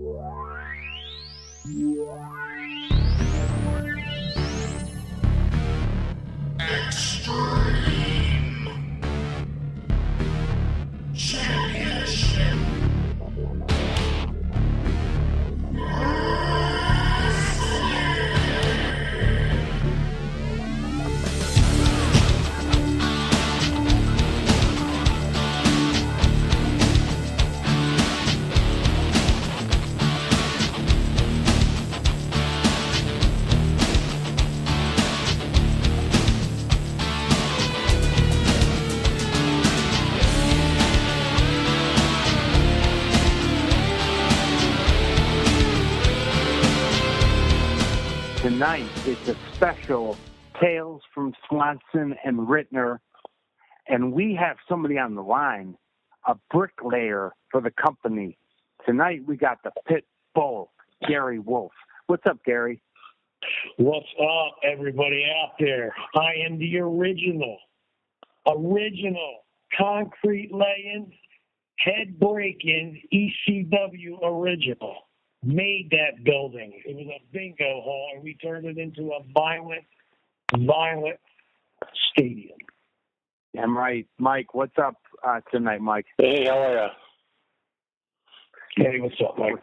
Tonight it's a special Tales from Swanson and Rittner, and we have somebody on the line, a bricklayer for the company. Tonight we got the pit bull, Gary Wolfe. What's up, Gary? What's up, everybody out there? I am the original, original concrete laying, head breaking ECW original. Made that building. It was a bingo hall, and we turned it into a violent, violent stadium. I'm right. Mike, what's up uh, tonight, Mike? Hey, how are you? Hey, what's up, Mike?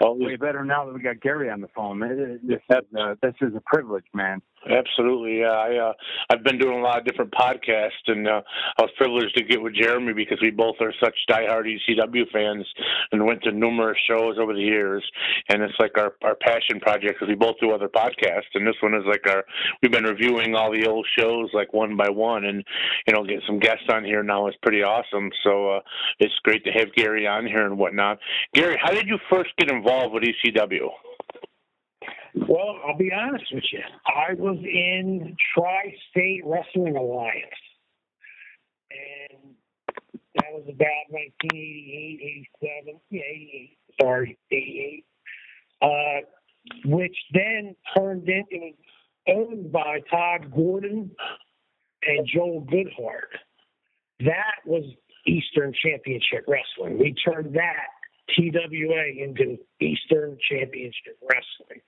Way better now that we got Gary on the phone. This is, uh, this is a privilege, man. Absolutely, yeah. I uh, I've been doing a lot of different podcasts, and uh, I was privileged to get with Jeremy because we both are such diehard ECW fans, and went to numerous shows over the years. And it's like our our passion project because we both do other podcasts, and this one is like our. We've been reviewing all the old shows like one by one, and you know, get some guests on here now is pretty awesome. So uh, it's great to have Gary on here and whatnot. Gary, how did you first get involved with ECW? Well, I'll be honest with you. I was in Tri State Wrestling Alliance. And that was about 1988, 87. Yeah, 88. Sorry, 88. Uh, which then turned into, owned by Tod Gordon and Joel Goodhart. That was Eastern Championship Wrestling. We turned that TWA into Eastern Championship Wrestling.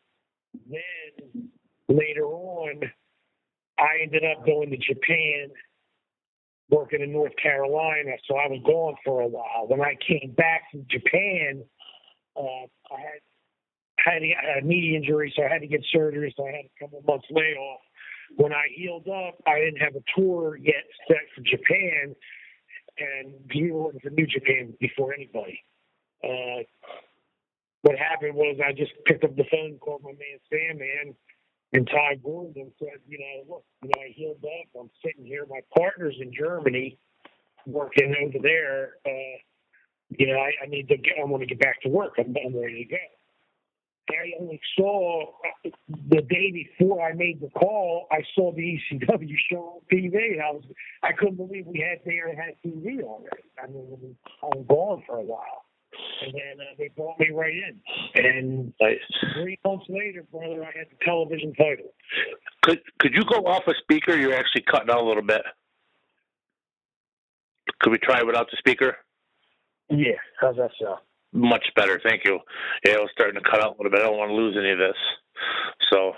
Then later on, I ended up going to Japan, working in North Carolina. So I was gone for a while. When I came back from Japan, uh, I had had a, had a knee injury, so I had to get surgery. So I had a couple months layoff. When I healed up, I didn't have a tour yet set for Japan, and we were working for New Japan before anybody. Uh, what happened was I just picked up the phone, called my man Sandman, and Ty Gordon and said, you know, look, you know, I healed up. I'm sitting here. My partner's in Germany, working over there. Uh, you know, I, I need to get. I want to get back to work. I'm, I'm ready to go. I only saw the day before I made the call. I saw the ECW show on TV. I was, I couldn't believe we had there had TV already. I mean, I was gone for a while and then uh, they brought me right in. And Nice. three months later, brother, I had the television title. Could could you go off a speaker? You're actually cutting out a little bit. Could we try without the speaker? Yeah, how's that sound? Much better, thank you. Yeah, it was starting to cut out a little bit. I don't want to lose any of this. So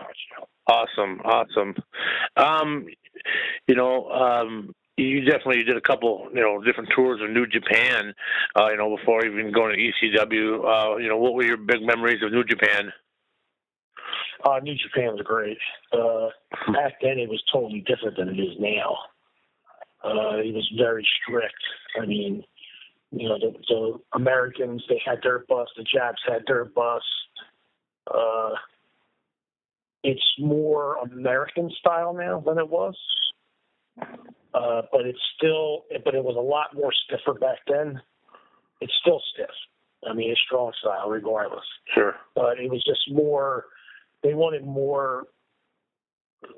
awesome, awesome. Um, you know, um, you definitely did a couple, you know, different tours of New Japan, uh, you know, before even going to ECW. Uh, you know, what were your big memories of New Japan? Uh, New Japan was great. Uh, back then, it was totally different than it is now. Uh, it was very strict. I mean, you know, the, the Americans they had their bus, the Japs had their bus. Uh, it's more American style now than it was. Uh, but it's still, but it was a lot more stiffer back then. It's still stiff. I mean, it's strong style regardless. Sure. But it was just more. They wanted more.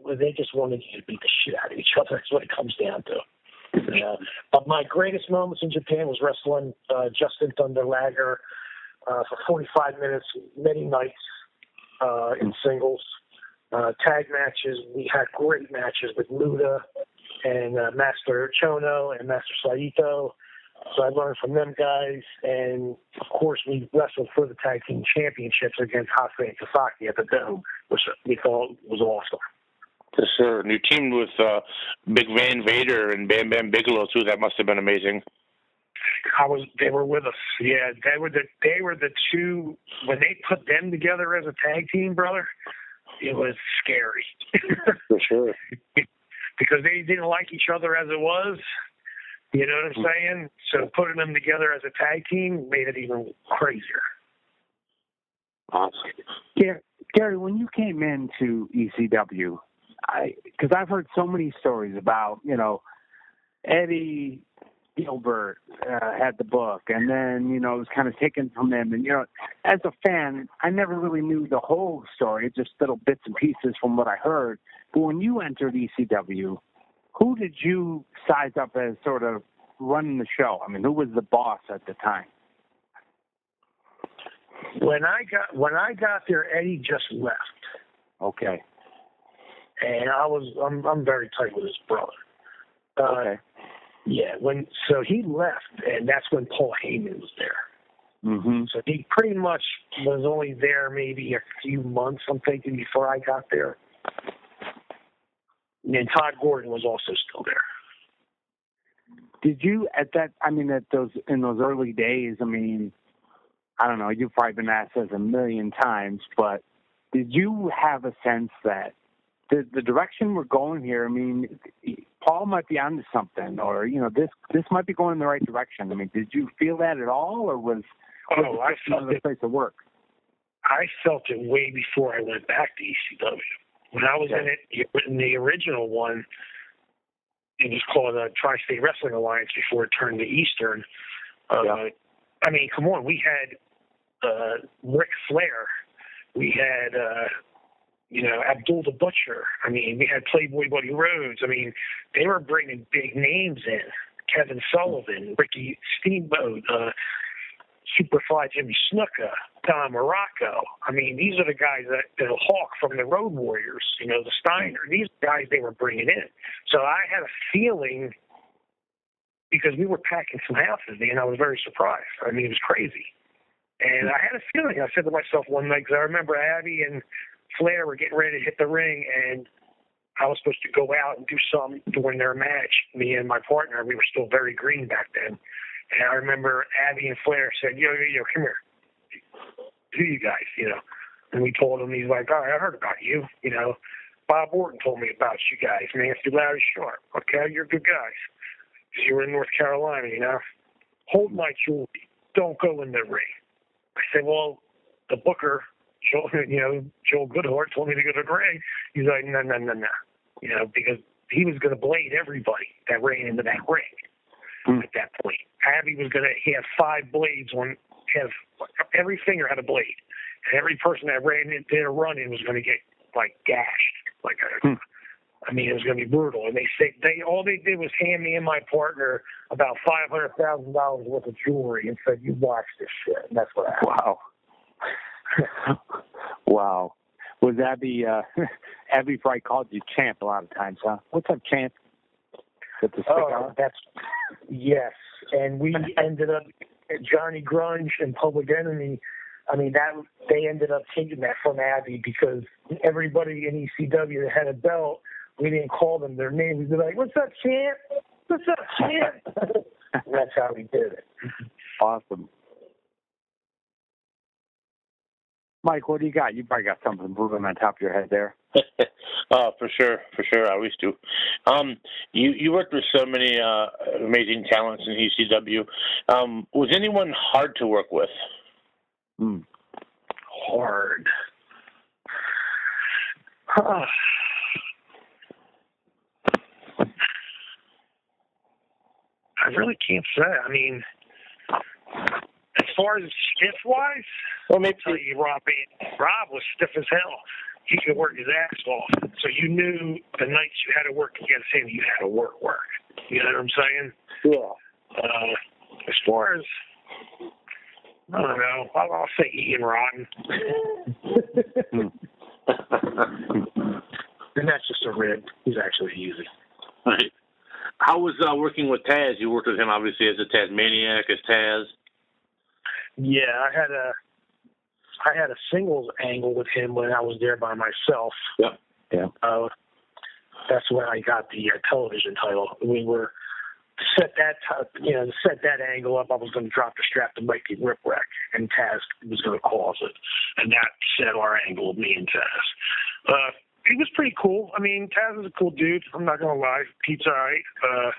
They just wanted you to beat the shit out of each other. That's what it comes down to. Yeah. But my greatest moments in Japan was wrestling uh, Jushin Thunder Liger uh, for 45 minutes, many nights uh, in singles, uh, tag matches. We had great matches with Luda and uh, Masa Chono and Masa Saito. So I learned from them guys, and of course we wrestled for the tag team championships against Hase and Sasaki at the Dome, which we thought was awesome. For sure. And you teamed with uh, Big Van Vader and Bam Bam Bigelow too. That must have been amazing. I was they were with us. Yeah, they were the they were the two when they put them together as a tag team, brother. It was scary. For sure. Because they didn't like each other as it was. You know what I'm saying? So putting them together as a tag team made it even crazier. Awesome. Yeah, Gary, when you came into ECW, I because I've heard so many stories about you know Eddie Gilbert uh, had the book, and then you know it was kind of taken from him. And you know, as a fan, I never really knew the whole story, just little bits and pieces from what I heard. But when you entered ECW, who did you size up as sort of running the show? I mean, who was the boss at the time? When I got when I got there, Eddie just left. Okay. And I was I'm I'm very tight with his brother. Uh, Okay. Yeah, when so he left, and that's when Paul Heyman was there. Mm-hmm. So he pretty much was only there maybe a few months, I'm thinking, before I got there. And then Tod Gordon was also still there. Did you at that? I mean, at those in those early days. I mean, I don't know. You've probably been asked this a million times, but did you have a sense that the the direction we're going here? I mean, Paul might be onto something, or you know, this this might be going in the right direction. I mean, did you feel that at all, or was Oh, was I felt another it. place to work? I felt it way before I went back to ECW. When I was in it in the original one, it was called the Tri-State Wrestling Alliance before it turned to Eastern. Uh, Yeah. I mean, come on, we had uh, Ric Flair, we had uh, you know Abdullah the Butcher. I mean, we had Playboy Buddy Rhodes. I mean, they were bringing big names in. Kevin Sullivan, Ricky Steamboat, uh, Superfly Jimmy Snuka, Don Muraco. I mean, these are the guys that the Hawk from the Road Warriors, you know, the Steiner. These guys they were bringing in. So I had a feeling because we were packing some houses, and I was very surprised. I mean, it was crazy. And I had a feeling. I said to myself one night, because I remember Abby and Flair were getting ready to hit the ring, and I was supposed to go out and do something during their match. Me and my partner, we were still very green back then. And I remember Abby and Flair said, "Yo, yo, yo, come here. Who you guys?" You know. And we told him. He's like, "All right, I heard about you. You know, Bob Orton told me about you guys. Nancy Larry Sharp. Okay, you're good guys. you were in North Carolina. You know. Hold my jewelry. Don't go in the ring." I said, "Well, the Booker." Joel, you know, Joel Goodhart told me to go to the ring. He's like, no, no, no, no. You know, because he was going to blade everybody that ran into that ring Hmm. at that point. Abby was going to he have five blades on, have every finger had a blade, and every person that ran in, did a run in was going to get like gashed. Like, a, Hmm. I mean, it was going to be brutal. And they say they all they did was hand me and my partner about five hundred thousand dollars worth of jewelry and said, "You watch this shit." And that's what happened. Wow. wow. Was Abby uh Abby probably called you champ a lot of times, huh? What's up, champ? The Oh, out? that's yes. And we ended up Johnny Grunge and Public Enemy. I mean that they ended up taking that from Abby because everybody in ECW that had a belt, we didn't call them their names. We'd be like, "What's up, champ? What's up, champ?" that's how we did it. Awesome. Mike, what do you got? You probably got something moving on top of your head there. oh, for sure, for sure. I always do. Um, you you worked with so many uh, amazing talents in ECW. Um, was anyone hard to work with? Hmm. Hard. I really can't say. I mean, far as stiff wise, Well, maybe tell you, Rob, Rob was stiff as hell. He could work his ass off. So you knew the nights you had to work against him, you had to work, work. You know what I'm saying? yeah. Uh, as far as, I don't know, I'll, I'll say Ian Rotten. and that's just a rib. He's actually easy. right. how was uh, working with Taz? You worked with him obviously as a Tasmaniac, as Taz. Yeah, I had a I had a singles angle with him when I was there by myself. Yep. Yeah. Uh, that's when I got the uh, television title. We were set that t- you know set that angle up. I was going to drop the strap to Mikey Whipwreck, and Taz was going to cause it, and that set our angle, of me and Taz. Uh, he was pretty cool. I mean, Taz is a cool dude. I'm not gonna lie. Pete's alright, uh,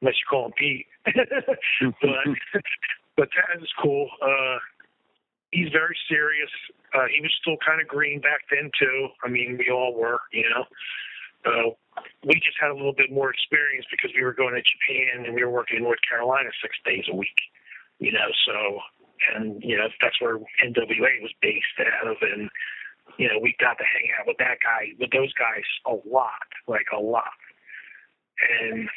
unless you call him Pete. but but Taz is cool. Uh, he's very serious. Uh, he was still kind of green back then too. I mean, we all were, you know. Uh, we just had a little bit more experience because we were going to Japan and we were working in North Carolina six days a week, you know. So, and you know that's where NWA was based out of, and you know, we got to hang out with that guy, with those guys a lot, like a lot. And,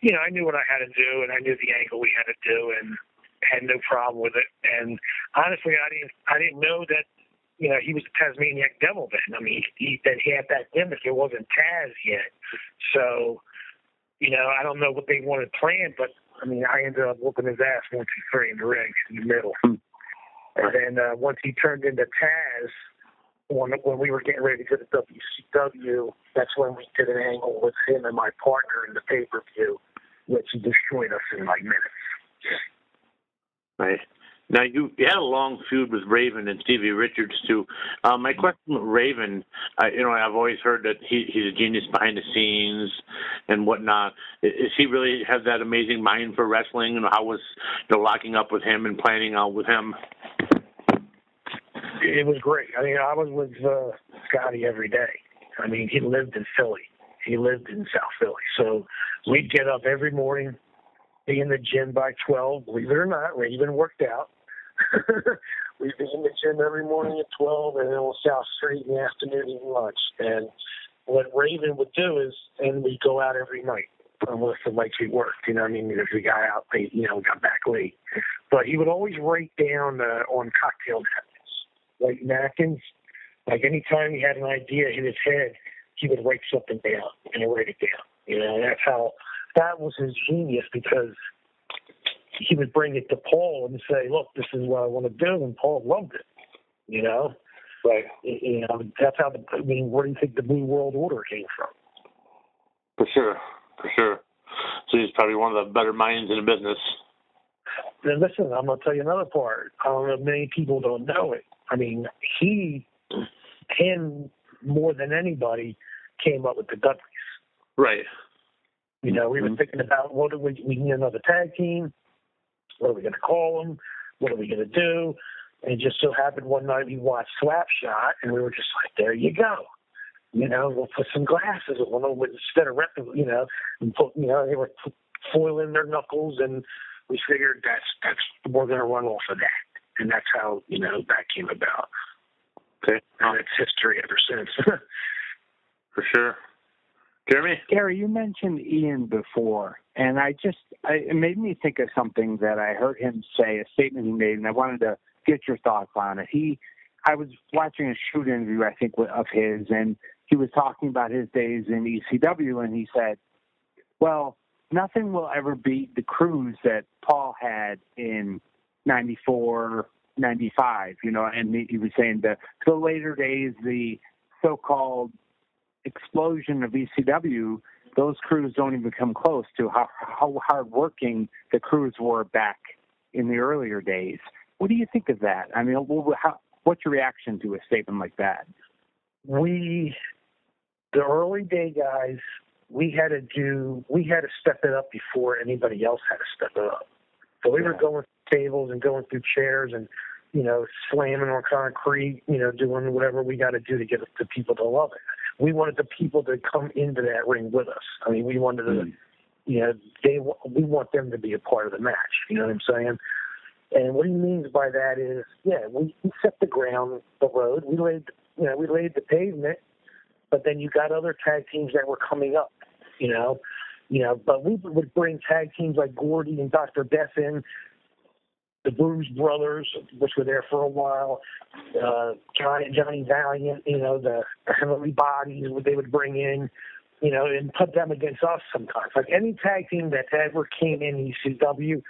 you know, I knew what I had to do and I knew the angle we had to do and had no problem with it. And honestly, I didn't, I didn't know that, you know, he was the Tasmaniac Devil then. I mean, he, that he had that gimmick. It wasn't Taz yet. So, you know, I don't know what they wanted planned, but I mean, I ended up whooping his ass one, two, three in the ring in the middle. And then uh, once he turned into Taz, when when we were getting ready to go to WCW, that's when we did an angle with him and my partner in the pay per view, which destroyed us in like minutes. Right. Now you, had a long feud with Raven and Stevie Richards too. Uh, my question with Raven, uh, you know, I've always heard that he, he's a genius behind the scenes and whatnot. Is he really have that amazing mind for wrestling? And how was know, locking up with him and planning out with him? It was great. I mean, I was with uh, Scotty every day. I mean, he lived in Philly. He lived in South Philly, so we'd get up every morning, be in the gym by twelve. Believe it or not, Raven worked out. we'd be in the gym every morning at twelve, and then on South Street in the afternoon eating lunch. And what Raven would do is, and we'd go out every night unless the lights we worked. You know, what I mean, if we got out late, you know, got back late. But he would always write down uh, on cocktail napkins, like napkins. Like anytime he had an idea in his head, he would write something down and write it down. You know, that's how that was his genius because he would bring it to Paul and say, "Look, this is what I want to do," and Paul loved it. You know, Right. you know that's how the. I mean, where do you think the New World Order came from? For sure. For sure. So he's probably one of the better minds in the business. Then listen, I'm gonna tell you another part. I don't know if many people don't know it. I mean, he, him more than anybody, came up with the Dudleys. Right. You know, we were Mhm. thinking about what do we we need another tag team. What are we going to call them? What are we going to do? And it just so happened one night we watched Slapshot, and we were just like, there you go. You know, we'll put some glasses on them with, instead of rep, you know, and put, you know, they were foiling their knuckles, and we figured that's that's we're going to run off of that, and that's how you know that came about, Okay. and it's history ever since. For sure. Jeremy? Gary, you mentioned Ian before, and I just I, it made me think of something that I heard him say, a statement he made, and I wanted to get your thoughts on it. He, I was watching a shoot interview, I think, of his, and he was talking about his days in ECW, and he said, "Well, nothing will ever beat the cruise that Paul had in '94, '95." You know, and he, was saying the the later days, the so-called explosion of ECW, those crews don't even come close to how, how hardworking the crews were back in the earlier days. What do you think of that? I mean, how, what's your reaction to a statement like that? we the early day guys we had to do we had to step it up before anybody else had to step it up so we were going through tables and going through chairs and you know slamming on concrete you know doing whatever we got to do to get the people to love it we wanted the people to come into that ring with us. I mean we wanted to mm. you know they we want them to be a part of the match you know what i'm saying? And what he means by that is yeah we, we set the ground the road we laid you know we laid the pavement but then you got other tag teams that were coming up you know? You know but we would bring tag teams like gordy and dr death in the Bruise Brothers, which were there for a while, uh, Johnny, Johnny Valiant, you know, the Heavenly Bodies, what they would bring in, you know, and put them against us sometimes. Like any tag team that ever came in ECW,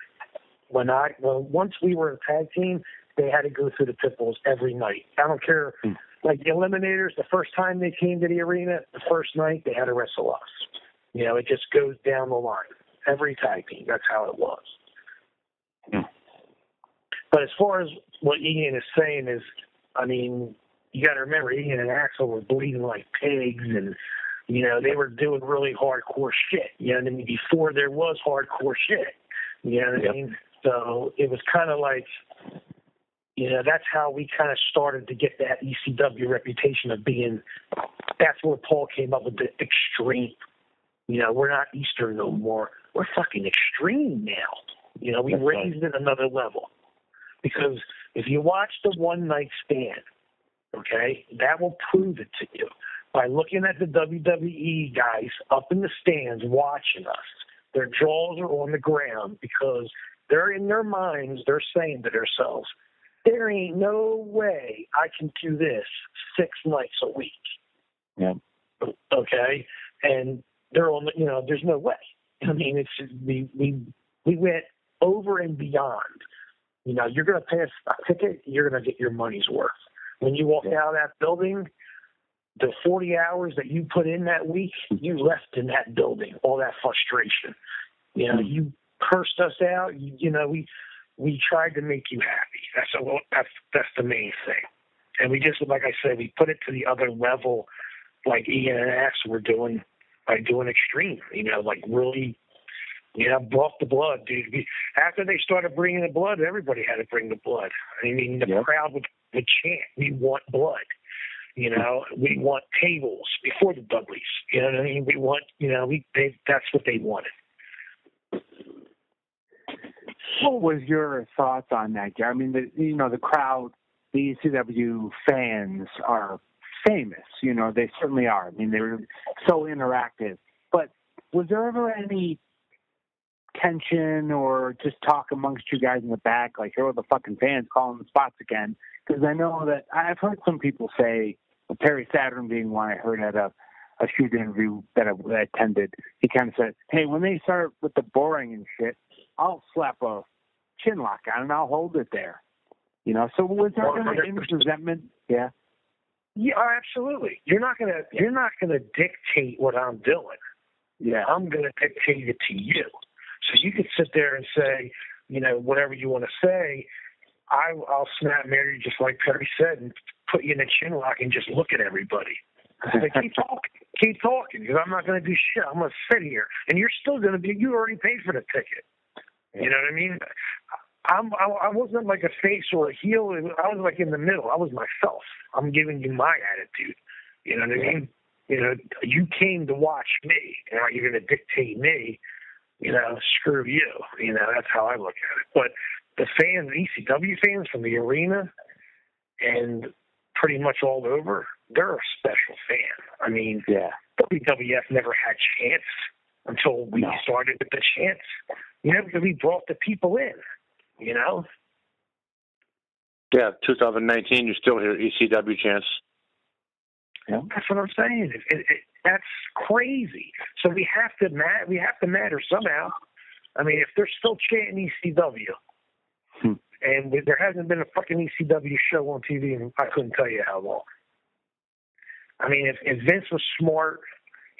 when I well, once we were a tag team, they had to go through the pitbulls every night. I don't care. Hmm. Like the Eliminators, the first time they came to the arena, the first night they had to wrestle us. You know, it just goes down the line. Every tag team, that's how it was. But as far as what Ian is saying is, I mean, you got to remember Ian and Axl were bleeding like pigs, and you know they were doing really hardcore shit. You know what I mean? Before there was hardcore shit. You know what Yep. I mean? So it was kind of like, you know, that's how we kind of started to get that ECW reputation of being. That's where Paul came up with the extreme. You know, we're not Eastern no more. We're fucking extreme now. You know, we That's right. raised it another level. Because if you watch the one night stand, okay, that will prove it to you by looking at the WWE guys up in the stands watching us. Their jaws are on the ground because they're in their minds, they're saying to themselves, there ain't no way I can do this six nights a week. Yeah. Okay? And they're on the, you know, there's no way. I mean, it's just, we, we, we went over and beyond. You know, you're going to pay a a ticket, you're going to get your money's worth. When you walk out of that building, the 40 hours that you put in that week, you left in that building, all that frustration. You know, you cursed us out. You, you know, we we tried to make you happy. That's a, that's that's the main thing. And we just, like I said, we put it to the other level, like Ian and Axe were doing by doing extreme. You know, like really, you know, brought the blood, dude. We, after they started bringing the blood, everybody had to bring the blood. I mean, the Yep. crowd would would chant, "We want blood." You know, we want tables before the Dudleys. You know what I mean? We want, you know, we they, that's what they wanted. What was your thoughts on that, Gary? I mean, the, you know, the crowd, the ECW fans are famous. You know, they certainly are. I mean, they're so interactive. But was there ever any tension or just talk amongst you guys in the back, like, here are the fucking fans calling the spots again? Because I know that I've heard some people say, uh, Perry Saturn being one I heard at a a shoot interview that I, that I attended, he kind of said, "Hey, when they start with the boring and shit, I'll slap a chin lock on and I'll hold it there." You know. So was there ever any 100%. resentment? Yeah. Yeah, oh, absolutely. You're not gonna you're not gonna dictate what I'm doing. Yeah. I'm gonna dictate it to you. So you could sit there and say, you know, whatever you want to say. I, I'll snap mare just like Perry said and put you in a chin lock and just look at everybody. Like, keep talking, keep talking, because I'm not going to do shit. I'm going to sit here, and you're still going to be. You already paid for the ticket. You know what I mean? I'm. I, I wasn't like a face or a heel. I was like in the middle. I was myself. I'm giving you my attitude. You know what I mean? You know, you came to watch me, and now you're going to dictate me. You know, screw you. You know, that's how I look at it. But the fans, ECW fans from the arena, and pretty much all over, they're a special fan. I mean, Yeah. WWF never had chance until we No. started with the chance. You know, because we brought the people in. You know, Yeah, 2019, you're still hear ECW chants. that's what I'm saying. It, it, it, that's crazy. So we have to mat. We have to matter somehow. I mean, if they're still chanting ECW, Hmm. and there hasn't been a fucking ECW show on TV, in I couldn't tell you how long. I mean, if, if Vince was smart,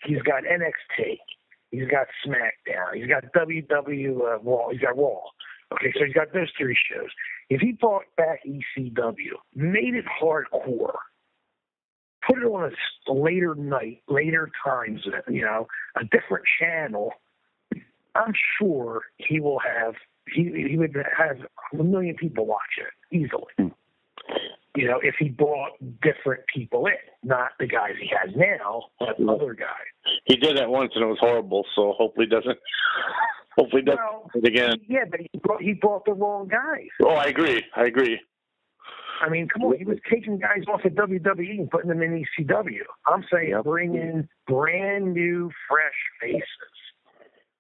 he's got NXT, he's got SmackDown, he's got WW uh, Raw, he's got Raw. Okay, so he's got those three shows. If he brought back ECW, made it hardcore, put it on a later night, later times, you know, a different channel, I'm sure he will have he he would have a million people watch it easily. Hmm. You know, if he brought different people in, not the guys he has now, but other guys. He did that once and it was horrible, so hopefully doesn't. Hopefully doesn't Well, again. yeah, but he brought he brought the wrong guys. Oh, I agree. I agree. I mean, come on, he was taking guys off of WWE and putting them in ECW. I'm saying Yep. bring in brand new, fresh faces.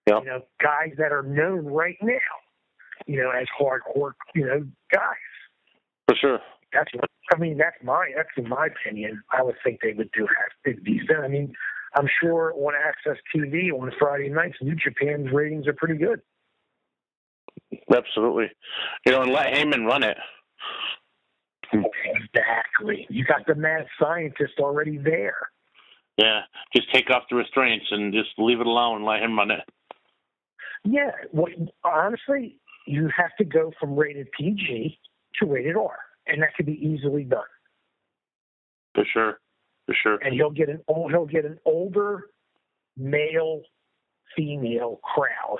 Yep. You know, guys that are known right now. You know, as hardcore, you know, guys. For sure. That's I mean. That's my that's in my opinion. I would think they would do have decent. I mean, I'm sure on AXS TV on Friday nights, New Japan's ratings are pretty good. Absolutely. You know, and let Heyman run it. Exactly. You got the mad scientist already there. Yeah, just take off the restraints and just leave it alone and let him run it. Yeah, well, honestly, you have to go from rated PG to rated R, and that could be easily done. For sure, for sure. And he'll get an old, he'll get an older male female crowd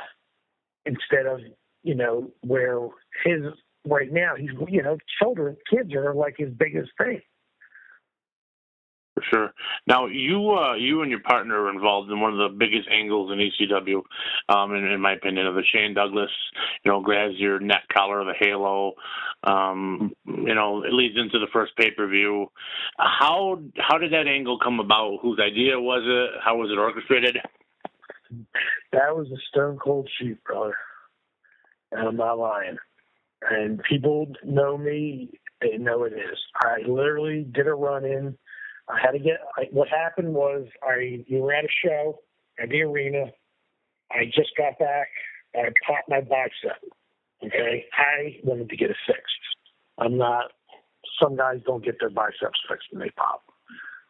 instead of you know where his right now he's you know children kids are like his biggest thing for sure. Now, you uh, you and your partner are involved in one of the biggest angles in ECW, um, in, in my opinion, of the Shane Douglas, you know, grabs your neck collar, the halo. Um, you know, it leads into the first pay per view. How how did that angle come about? Whose idea was it? How was it orchestrated? That was a stone cold shoot, brother. And I'm not lying. And people know me; they know it is. I literally did a run in I had to get. I, what happened was I we were at a show at the arena. I just got back. I popped my bicep. Okay, I wanted to get it fixed. I'm not. Some guys don't get their biceps fixed when they pop.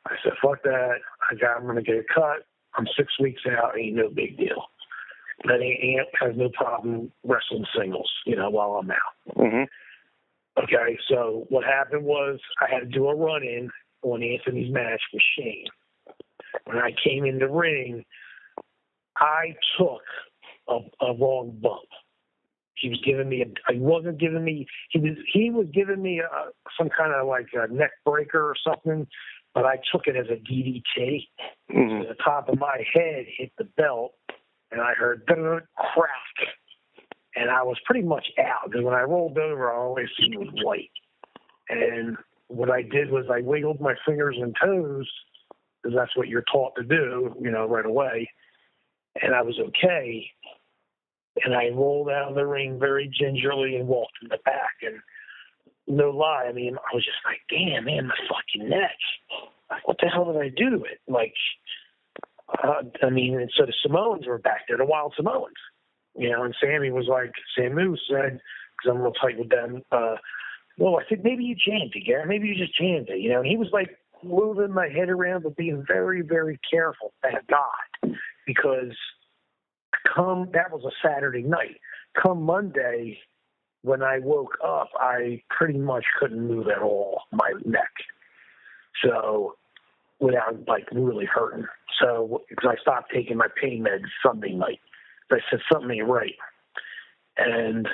I said, "Fuck that! I got. I'm gonna get a cut. I'm six weeks out. Ain't no big deal." That Ant has no problem wrestling singles, you know, while I'm out. Mm-hmm. Okay, so what happened was I had to do a run in on Anthony's match with Shane. When I came in the ring, I took a, a wrong bump. He was giving me a. He wasn't giving me. He was. He was giving me a, some kind of like a neck breaker or something, but I took it as a DDT. Mm-hmm. The top of my head hit the belt, and I heard crack, and I was pretty much out because when I rolled over, I always seen was white, and what I did was I wiggled my fingers and toes because that's what you're taught to do, you know, right away. And I was okay. And I rolled out of the ring very gingerly and walked in the back. And no lie, I mean, I was just like, damn, man, my fucking neck. Like, what the hell did I do to it? Like, uh, I mean, so the Samoans were back there, the Wild Samoans. You know, and Sammy was like, Samu said, because I'm real tight with them, uh, well, I said, maybe you jammed it, Gary. Maybe you just jammed it. You know, and he was like moving my head around, but being very, very careful. Thank God, because come that was a Saturday night. Come Monday, when I woke up, I pretty much couldn't move at all my neck. So without like really hurting. So because I stopped taking my pain meds Sunday night, I said something ain't right, and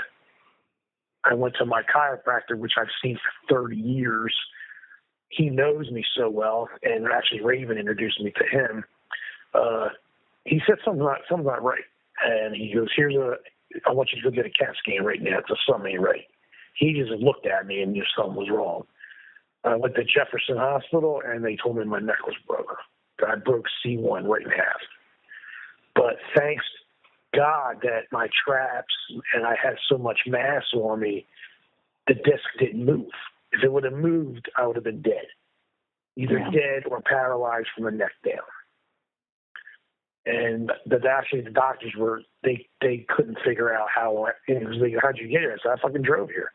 I went to my chiropractor, which I've seen for 30 years. He knows me so well, and actually Raven introduced me to him. Uh, he said something not something's not right, and he goes, "Here's a, I want you to go get a CAT scan right now. It's a something ain't right." He just looked at me and knew something was wrong. I went to Jefferson Hospital, and they told me my neck was broken. I broke C1 right in half. But thanks God that my traps and I had so much mass on me, the disc didn't move. If it would have moved, I would have been dead, either yeah. dead or paralyzed from the neck down. And the actually the doctors were they they couldn't figure out how it was like, how'd you get here? So I fucking drove here.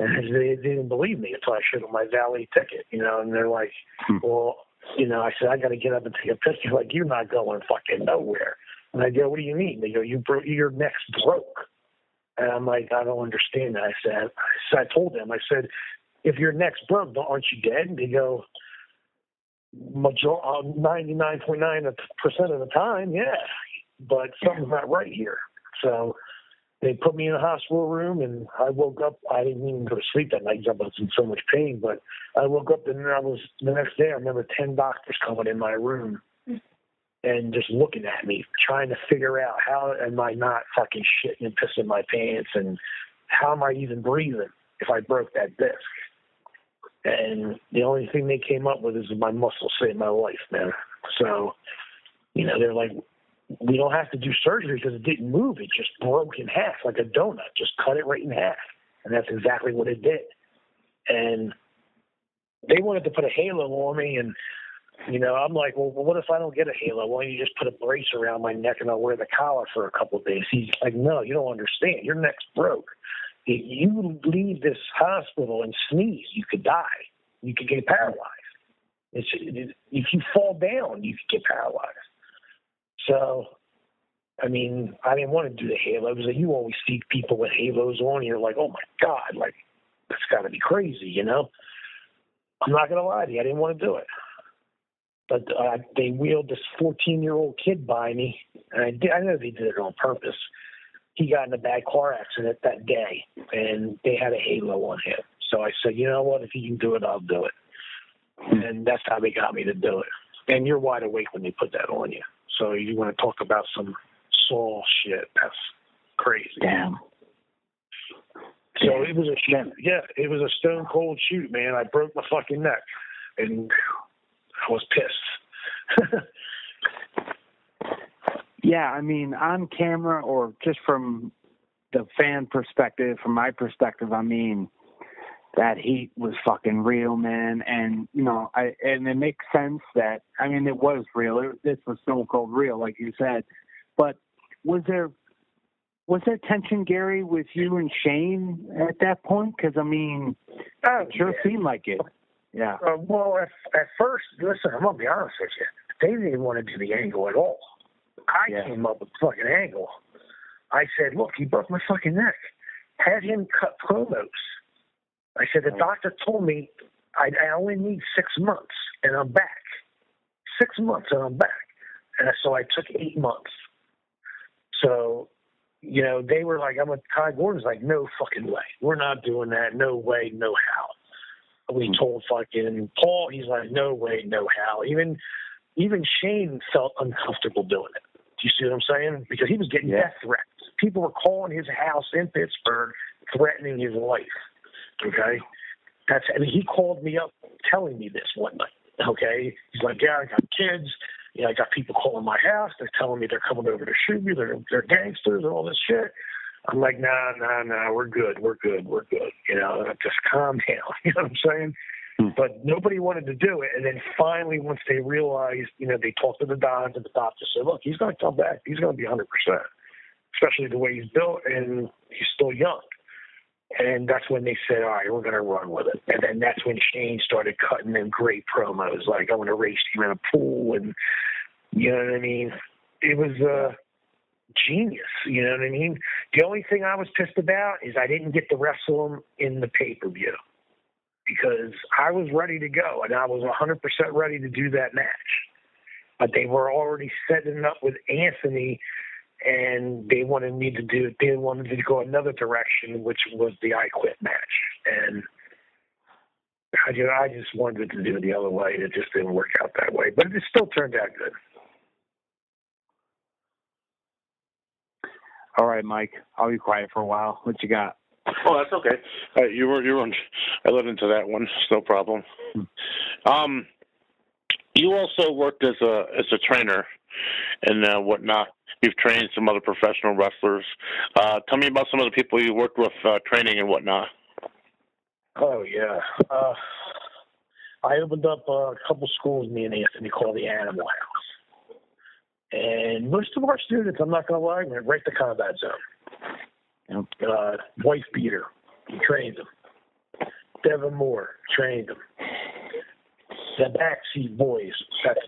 And they didn't believe me until I showed them my valet ticket, you know, and they're like, hmm. Well, you know, I said, I gotta get up and take a picture. Like, you're not going fucking nowhere. And I go, what do you mean? They go, you broke, your neck's broke. And I'm like, I don't understand that. I said, I, I told them, I said, if your neck's broke, aren't you dead? And they go, major, 99.9% uh, of the time, yeah. But something's not right here. So they put me in a hospital room and I woke up. I didn't even go to sleep that night because I was in so much pain. But I woke up and I was the next day. I remember ten doctors coming in my room and just looking at me, trying to figure out how am I not fucking shitting and pissing my pants, and how am I even breathing if I broke that disc? And the only thing they came up with is my muscles saved my life, man. So, you know, they're like, we don't have to do surgery because it didn't move; it just broke in half like a donut. Just cut it right in half, and that's exactly what it did. And they wanted to put a halo on me and You know, I'm like, well, what if I don't get a halo? Why don't you just put a brace around my neck and I'll wear the collar for a couple of days? He's like, no, you don't understand. Your neck's broke. If you leave this hospital and sneeze, you could die. You could get paralyzed. It's, it, if you fall down, you could get paralyzed. So, I mean, I didn't want to do the halo because you always see people with halos on. And you're like, oh my god, like that's got to be crazy, you know. I'm not gonna lie to you, I didn't want to do it, but uh, they wheeled this 14 year old kid by me, and I did. I know they did it on purpose. He got in a bad car accident that day, and they had a halo on him. So I said, you know what? If you can do it, I'll do it. And that's how they got me to do it. And you're wide awake when they put that on you. So you want to talk about some soul shit? That's crazy. Damn. So it was a shoot. Yeah, it was a stone cold shoot, man. I broke my fucking neck, and I was pissed. Yeah, I mean, on camera or just from the fan perspective, from my perspective, I mean, that heat was fucking real, man. And you know, I and it makes sense that I mean, it was real. It, this was stone cold real, like you said. But was there was there tension, Gary, with you and Shane at that point? Because I mean, oh, it sure seemed like it. Yeah. Uh, well, at, at first, listen, I'm gonna be honest with you. They didn't even want to do the angle at all. I Yeah. came up with the fucking angle. I said, look, he broke my fucking neck. Had him cut promos. I said, the doctor told me I, I only need six months and I'm back. Six months and I'm back. And so I took eight months. So, you know, they were like, I'm a Ty Gordon's like, no fucking way. We're not doing that. No way, no how. We Hmm. told fucking Paul, he's like, no way, no how. Even even Shane felt uncomfortable doing it. Do you see what I'm saying? Because he was getting Yeah. death threats. People were calling his house in Pittsburgh, threatening his life. Okay, that's. Mean, he called me up telling me this one night. Okay, he's like, "Yeah, I got kids. You know, I got people calling my house. They're telling me they're coming over to shoot me. They're they're gangsters and all this shit." I'm like, "Nah, nah, nah. We're good. We're good. We're good. You know, just calm down." You know what I'm saying? Hmm. but nobody wanted to do it. And then finally, once they realized, you know, they talked to the doctor, and the doctor said, look, he's going to come back. He's going to be 100%, especially the way he's built, and he's still young. And that's when they said, all right, we're going to run with it. And then that's when Shane started cutting them great promos, like, I want to race you in a pool. And, you know what I mean? It was uh, genius. You know what I mean? The only thing I was pissed about is I didn't get to wrestle him in the pay per view because I was ready to go and I was 100% ready to do that match. But they were already setting up with Anthony and they wanted me to do they wanted to go another direction which was the I quit match and I just, I just wanted to do it the other way and it just didn't work out that way but it still turned out good All right, Mike. I'll be quiet for a while. What you got? Oh, that's okay. Uh, you were you were. On, I let into that one. It's no problem. Um, you also worked as a as a trainer and uh, whatnot. You've trained some other professional wrestlers. Uh, tell me about some of the people you worked with uh, training and whatnot. oh yeah uh, I opened up a couple schools me and Anthony called the Animal House and most of our students I'm not gonna lie went right to combat zone Yep. uh, wife beater. He trained them. Devon Moore trained them. The backseat boys. That's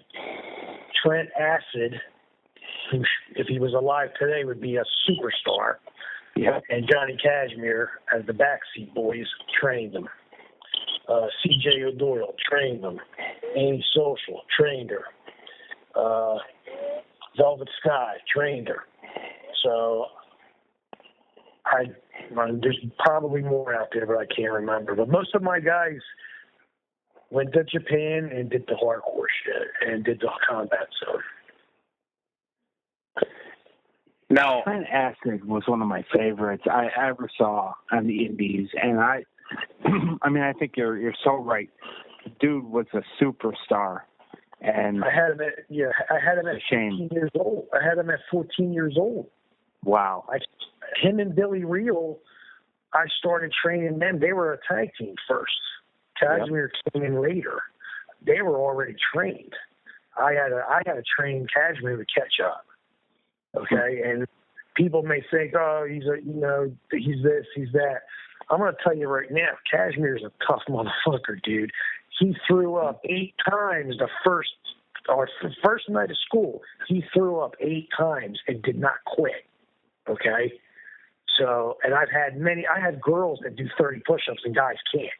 Trent Acid, who, if he was alive today, would be a superstar. Yeah. And Johnny Kashmere, as the backseat boys, trained them. Uh, C.J. O'Doyle trained them. Amy Social trained her. Uh, Velvet Sky trained her. So I there's probably more out there, but I can't remember. But most of my guys went to Japan and did the hardcore shit and did the combat zone. Now, Trent Acid was one of my favorites I ever saw on the Indies, and I, I mean, I think you're you're so right. The dude was a superstar, and I had him at yeah, I had him at shame. 14 years old. I had him at 14 years old. wow, I him and Billy Reil, I started training them. They were a tag team first. Kashmere came in later. They were already trained. I had a I had to train Kashmere to catch up. Okay, and people may think, oh, he's a you know he's this, he's that. I'm to tell you right now, Kashmere's a tough motherfucker, dude. He threw up eight times the first or first night of school. He threw up eight times and did not quit. Okay, so and I've had many. I had girls that do 30 push-ups and guys can't.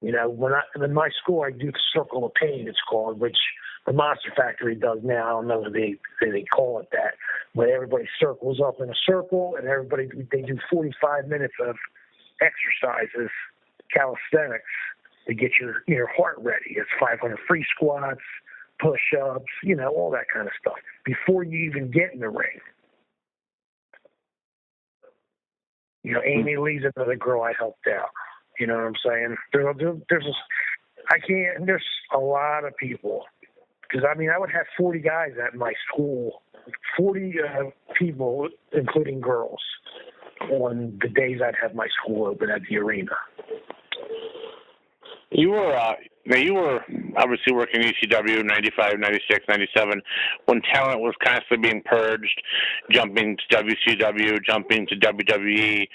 You know, when I in my school, I do the circle of pain. It's called, which the Monster Factory does now. I don't know if they if they call it that, but everybody circles up in a circle, and everybody they do 45 minutes of exercises, calisthenics to get your your heart ready. It's 500 free squats, push-ups, you know, all that kind of stuff before you even get in the ring. You know, Amy hmm. Lee's another girl I helped out. You know what I'm saying? There, there, there's, a, I can't. There's a lot of people because I mean I would have 40 guys at my school, 40 uh, people, including girls, on the days I'd have my school open at the arena. You were uh, now you were obviously working ECW 95, 96, 97 when talent was constantly being purged, jumping to WCW, jumping to WWE.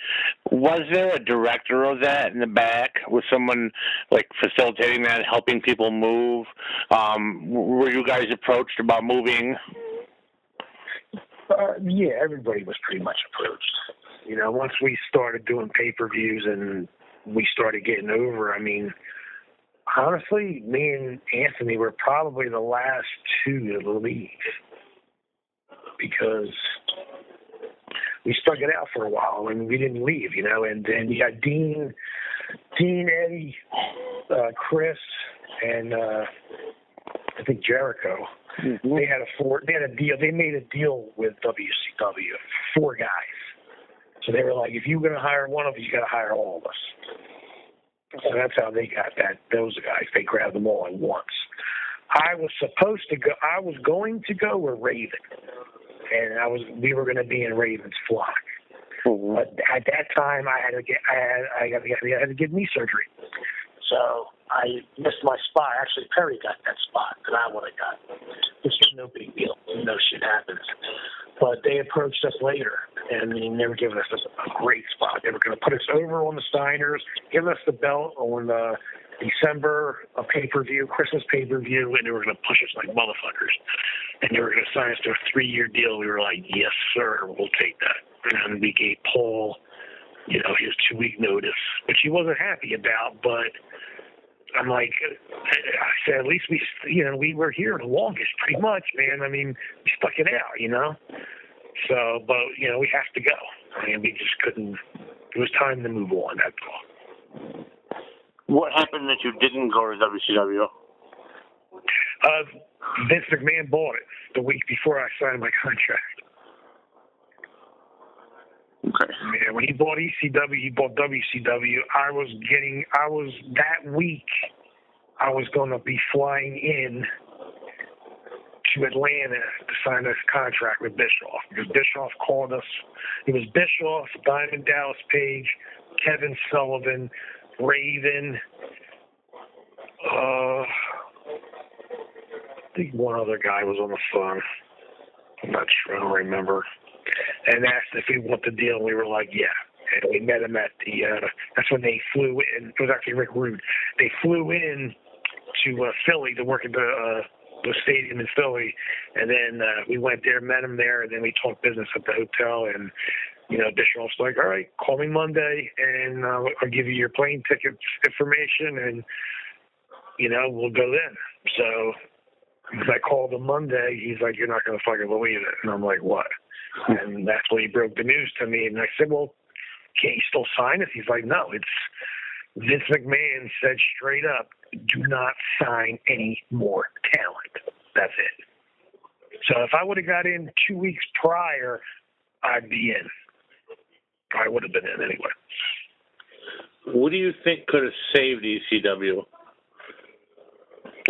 Was there a director of that in the back? Was someone like facilitating that, helping people move? Um, were you guys approached about moving? Uh, yeah, everybody was pretty much approached. You know, once we started doing pay per views and we started getting over, I mean, honestly, me and Anthony were probably the last two to leave because we stuck it out for a while and we didn't leave, you know. And then you got Dean, Dean, Eddie, uh, Chris, and uh, I think Jericho. Mm-hmm. They had a four. They had a deal. They made a deal with WCW. Four guys. So they were like, if you're going to hire one of us, you got to hire all of us. So that's how they got that. Those guys, they grabbed them all at once. I was supposed to go. I was going to go with Raven, and I was. We were going to be in Raven's flock. Mm-hmm. But at that time, I had to get. I had. I got to get. I had to get knee surgery. So I missed my spot. Actually, Perry got that spot that I would have got. Which is no big deal. No shit happens. But they approached us later, and they never given us a great spot. They were going to put us over on the Steiners, give us the belt on the December a pay per view, Christmas pay per view, and they were going to push us like motherfuckers. And they were going to sign us to a three year deal. We were like, yes, sir, we'll take that. And we gave Paul, you know, his two week notice, which he wasn't happy about, but I'm like, I said, at least we, you know, we were here the longest, pretty much, man. I mean, we stuck it out, you know. So, but you know, we have to go. I mean, we just couldn't. It was time to move on. That's all. What happened that you didn't go to WCW? Uh, Vince McMahon bought it the week before I signed my contract. Okay. Yeah, when he bought ECW, he bought WCW. I was getting, I was that week, I was going to be flying in to Atlanta to sign this contract with Bischoff because Bischoff called us. It was Bischoff, Diamond Dallas Page, Kevin Sullivan, Raven. Uh, I think one other guy was on the phone. I'm not sure. I don't remember and asked if we want the deal. And we were like, yeah. And we met him at the. Uh, that's when they flew in. It was actually Rick Rude. They flew in to uh, Philly to work at the uh, the stadium in Philly, and then uh, we went there, met him there, and then we talked business at the hotel. And you know, Bischoff's like, all right, call me Monday, and uh, I'll give you your plane tickets information, and you know, we'll go then. So I called him Monday. He's like, you're not going to fucking believe it. And I'm like, what? And that's when he broke the news to me. And I said, well, can't you still sign us? He's like, no, it's Vince McMahon said straight up, do not sign any more talent. That's it. So if I would have got in two weeks prior, I'd be in. I would have been in anyway. What do you think could have saved ECW?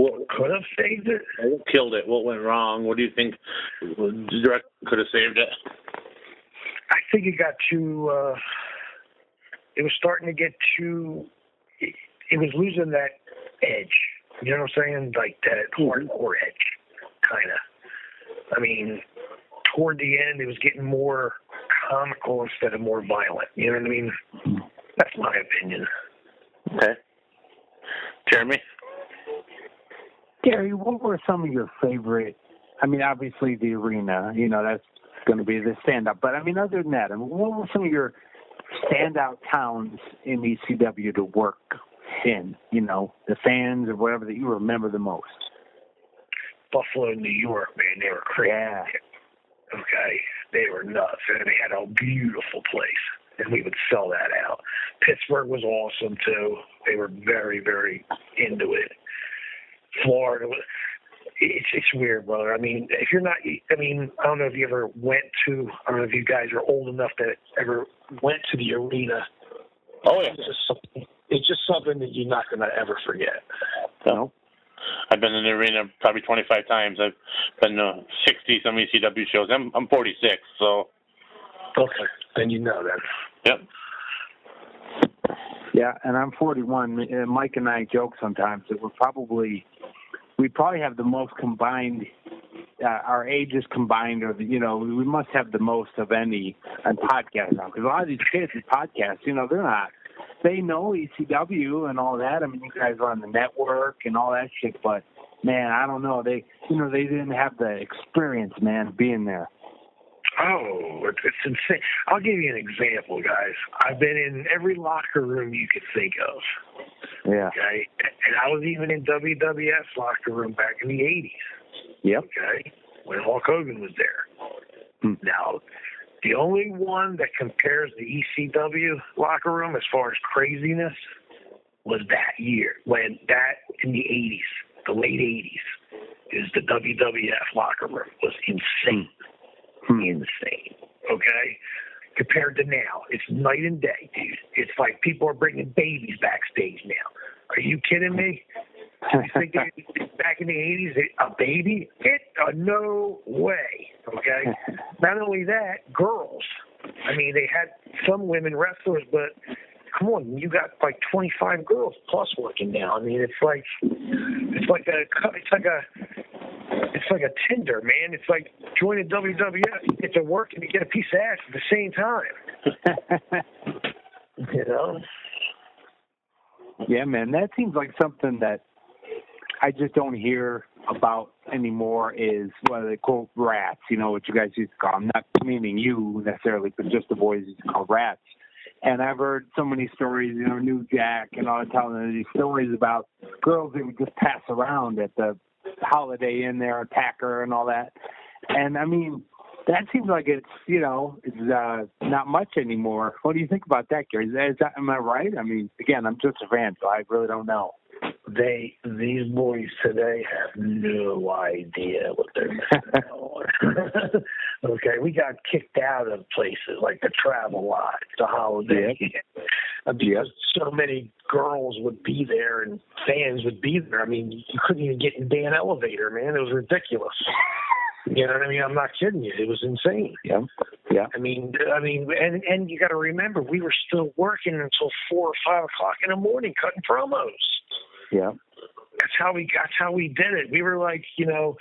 What could have saved it? What killed it? What went wrong? What do you think direct could have saved it? I think it got too. Uh, it was starting to get too. It, it was losing that edge. You know what I'm saying? Like that hardcore edge. kind of. I mean, toward the end, it was getting more comical instead of more violent. You know what I mean? That's my opinion. Okay. Jeremy? Gary, what were some of your favorite? I mean, obviously the arena, you know, that's going to be the stand up. But I mean, other than that, I mean, what were some of your standout towns in ECW to work in? You know, the fans or whatever that you remember the most. Buffalo, New York, man, they were crazy. Yeah. Okay, they were nuts, and they had a beautiful place, and we would sell that out. Pittsburgh was awesome too. They were very, very into it. Florida. It's it's weird, brother. I mean, if you're not, I mean, I don't know if you ever went to. I don't know if you guys are old enough that ever went to the arena. Oh, yeah. It's just something. It's just something that you're not gonna ever forget. So, I've been in the arena probably 25 times. I've been to 60 some ECW shows. I'm I'm 46, so Okay, then you know that. yep. Yeah, and I'm 41. Uh, Mike and I joke sometimes that we're probably we probably have the most combined. Uh, our ages combined, or you know, we must have the most of any on podcast now. Because a lot of these kids in podcasts, you know, they're not. They know ECW and all that. I mean, you guys are on the network and all that shit, but man, I don't know. They, you know, they didn't have the experience, man, being there. Oh, it's, insane. I'll give you an example, guys. I've been in every locker room you could think of. Yeah. Okay, and I was even in WWF's locker room back in the '80s. Yep. Okay, when Hulk Hogan was there. Hmm. Now, the only one that compares the ECW locker room as far as craziness was that year when that in the '80s, the late '80s, is the WWF locker room was insane Hmm. Insane. Okay? Compared to now, it's night and day, dude. It's like people are bringing babies backstage now. Are you kidding me? You think back in the 80s, a baby? It, uh, no way. Okay? Not only that, girls. I mean, they had some women wrestlers, but come on, you got like 25 girls plus working now. I mean, it's like, it's like a, it's like a, it's like a Tinder, man. It's like joining WWF. You get to work and you get a piece of ass at the same time. You know? Yeah, man, that seems like something that I just don't hear about anymore. Is what they call rats. You know what you guys used to call them. Not meaning you necessarily, but just the boys used to call rats. And I've heard so many stories, you know, New Jack and all telling these stories about girls that would just pass around at the Holiday in there, Packer and all that. And I mean, that seems like it's you know it's uh, not much anymore. What do you think about that, Gary? Is that, is that am I right? I mean, again, I'm just a fan, so I really don't know. They these boys today have no idea what they're missing on. okay, we got kicked out of places like the Travel Lodge, the Holiday, Inn, uh, because so many girls would be there and fans would be there. I mean, you couldn't even get in Dan Elevator, man. It was ridiculous. You know what I mean? I'm not kidding you. It was insane. Yeah, yeah. I mean, I mean, and and you got to remember, we were still working until four or five o'clock in the morning, cutting promos. Yeah. That's how we. That's how we did it. We were like, you know,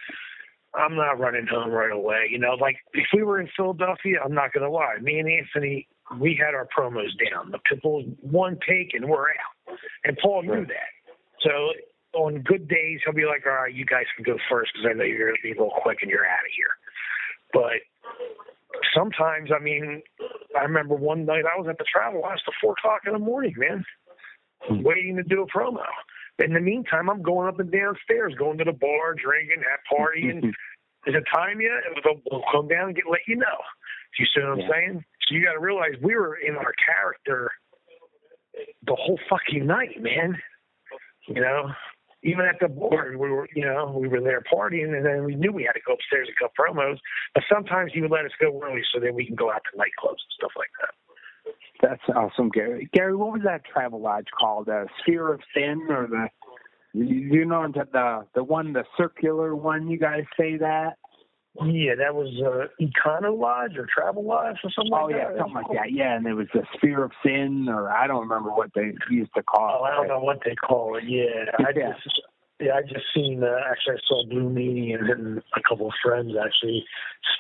I'm not running home right away. You know, like if we were in Philadelphia, I'm not going to lie. Me and Anthony, we had our promos down. The people one take and we're out. And Paul knew that. So on good days, he'll be like, all right, you guys can go first because I know you're to be a little quick and you're out of here. But sometimes, I mean, I remember one night I was at the travel lodge till four o'clock in the morning, man, hmm. waiting to do a promo. In the meantime, I'm going up and downstairs, going to the bar, drinking, have partying. Is it time yet? They'll come down and get let you know. Do you see what I'm Yeah. saying? So you got to realize we were in our character the whole fucking night, man. You know, even at the bar, we were, you know, we were there partying, and then we knew we had to go upstairs and cut promos. But sometimes he would let us go early so then we can go out to nightclubs and stuff like that. That's awesome, Gary. Gary, what was that travel lodge called? The Sphere of Sin, or the you know the the one, the circular one? You guys say that? Yeah, that was uh, Econo Lodge or Travel Lodge or something Oh like yeah, that. something like that. Yeah, and it was the Sphere of Sin, or I don't remember what they used to call Oh, it. I don't know what they call it. Yeah, I Yeah. just Yeah, I just seen. Uh, actually, I saw Blue Meanie and, and a couple of friends actually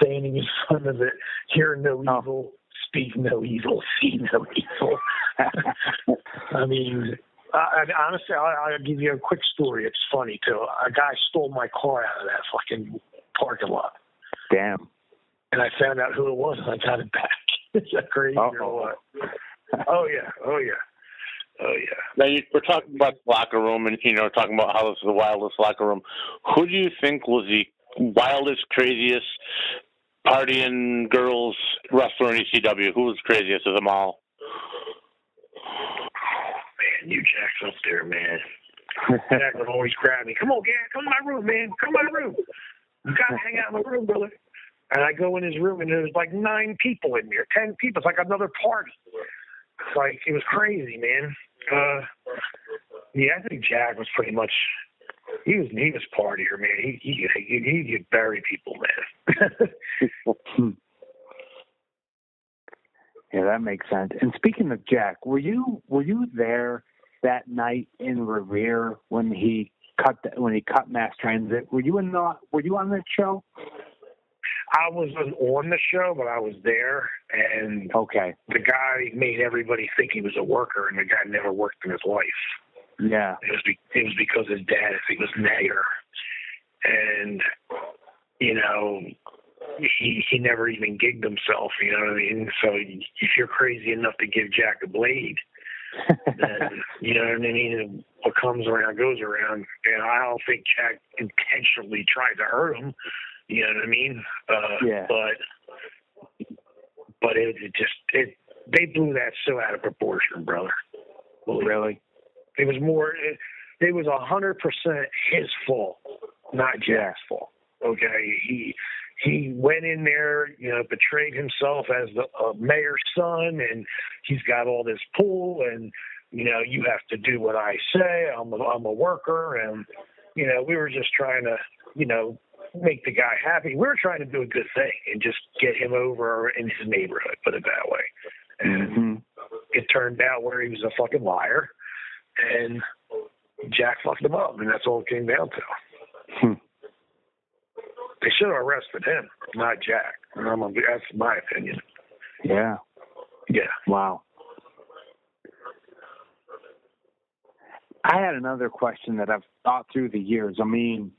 standing in front of it, hear no Oh. evil, speak no evil, see no evil. I mean, I, I, honestly, I, I'll give you a quick story. It's funny too. A guy stole my car out of that fucking parking lot, Damn. and I found out who it was, and I got it back. Is that crazy or Uh-oh. what? Oh yeah, oh yeah, oh yeah. Now you, we're talking about the locker room, and you know, talking about how this is the wildest locker room. Who do you think was the wildest, craziest partying girls wrestler in ECW? Who was craziest of them all? Man, you Jack's up there, man. Jack would always grab me. Come on, Gad, come to my room, man. Come to my room. You gotta hang out in my room, brother. And I go in his room, and there's like nine people in there, ten people. It's like another party. It's like it was crazy, man. Uh, yeah, I think Jack was pretty much. He was he was partier, man. He he he, he could bury people, man. Yeah, that makes sense. And speaking of Jack, were you were you there that night in Revere when he cut the, when he cut Mass Transit? Were you in the Were you on that show? I wasn't on the show, but I was there, and Okay. the guy made everybody think he was a worker, and the guy never worked in his life. Yeah. It was be, it was because his dad, he was mayor, and you know he he never even gigged himself. You know what I mean? So if you're crazy enough to give Jack a blade, then you know what I mean. What comes around goes around, and I don't think Jack intentionally tried to hurt him. You know what I mean? Uh, Yeah. But but it, it just it they blew that so out of proportion, brother. really? It was more. It, it was a hundred percent his fault, not Jack's fault. Okay, he he went in there, you know, betrayed himself as the uh, mayor's son, and he's got all this pull, and you know, you have to do what I say. I'm a, I'm a worker, and you know, we were just trying to, you know, make the guy happy. We were trying to do a good thing and just get him over in his neighborhood. Put it that way. And hmm it turned out where he was a fucking liar, and Jack fucked him up, and that's all it came down to. Hmm. They should have arrested him, not Jack. And I'm gonna be, that's my opinion. Yeah. Yeah. Wow. I had another question that I've thought through the years. I mean,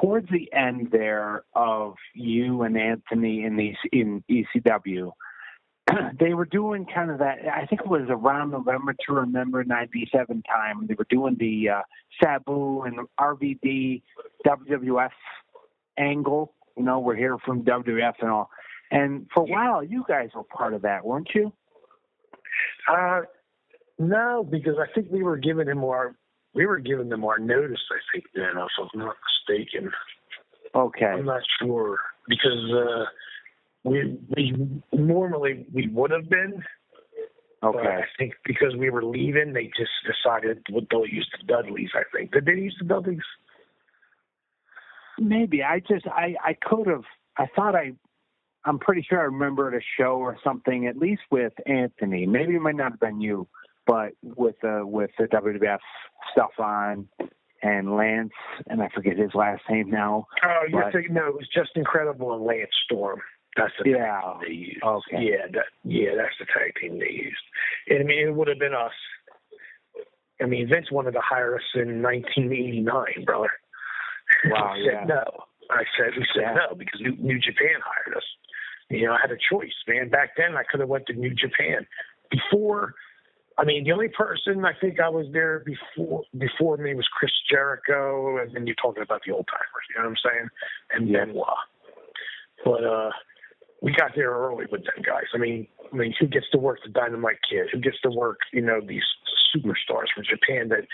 towards the end there of you and Anthony in these in ECW, they were doing kind of that. I think it was around November to Remember '97 time. They were doing the uh, Sabu and RVD WWF angle. You know, we're here from WWF and all. And for a while, you guys were part of that, weren't you? Uh, no, because I think we were giving him our we were giving them our notice. I think then, if I'm not mistaken. Okay. I'm not sure because uh, we we normally we would have been. But Okay. I think because we were leaving, they just decided they'll use the Dudleys. I think did they use the Dudleys? Maybe I just I I could have I thought I I'm pretty sure I remembered a show or something at least with Anthony. Maybe it might not have been you, but with the with the WWF stuff on and Lance and I forget his last name now. Oh, you're But- thinking no, it was Chris Candido and Lance Storm. That's the Yeah. tag team they used. Okay. Yeah, that, yeah, that's the tag team they used. And I mean, it would have been us. I mean, Vince wanted to hire us in 1989, brother. Wow, I yeah. said no. I said we said Yeah. no because New, New Japan hired us. You know, I had a choice, man. Back then, I could have went to New Japan. Before, I mean, the only person I think I was there before before me was Chris Jericho, and then you're talking about the old timers. You know what I'm saying? And Yeah. Benoit. But uh, we got there early with them guys. I mean, I mean, who gets to work the Dynamite Kid? Who gets to work, you know, these superstars from Japan that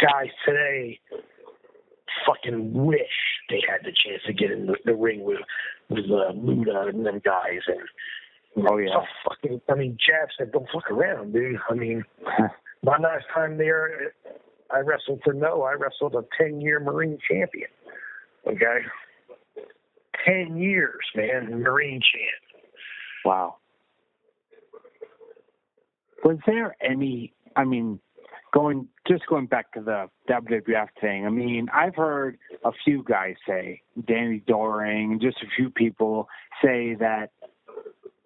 guys today fucking wish they had the chance to get in the, the ring with with uh, Muta and them guys and Oh, yeah. so fucking I mean Jab said don't fuck around, dude. I mean my last time there I wrestled for no, I wrestled a ten year Marine champion. Okay. Ten years, man, Marine champ. wow. Was there any I mean going just going back to the WWF thing. I mean, I've heard a few guys say, Danny Doring, just a few people say that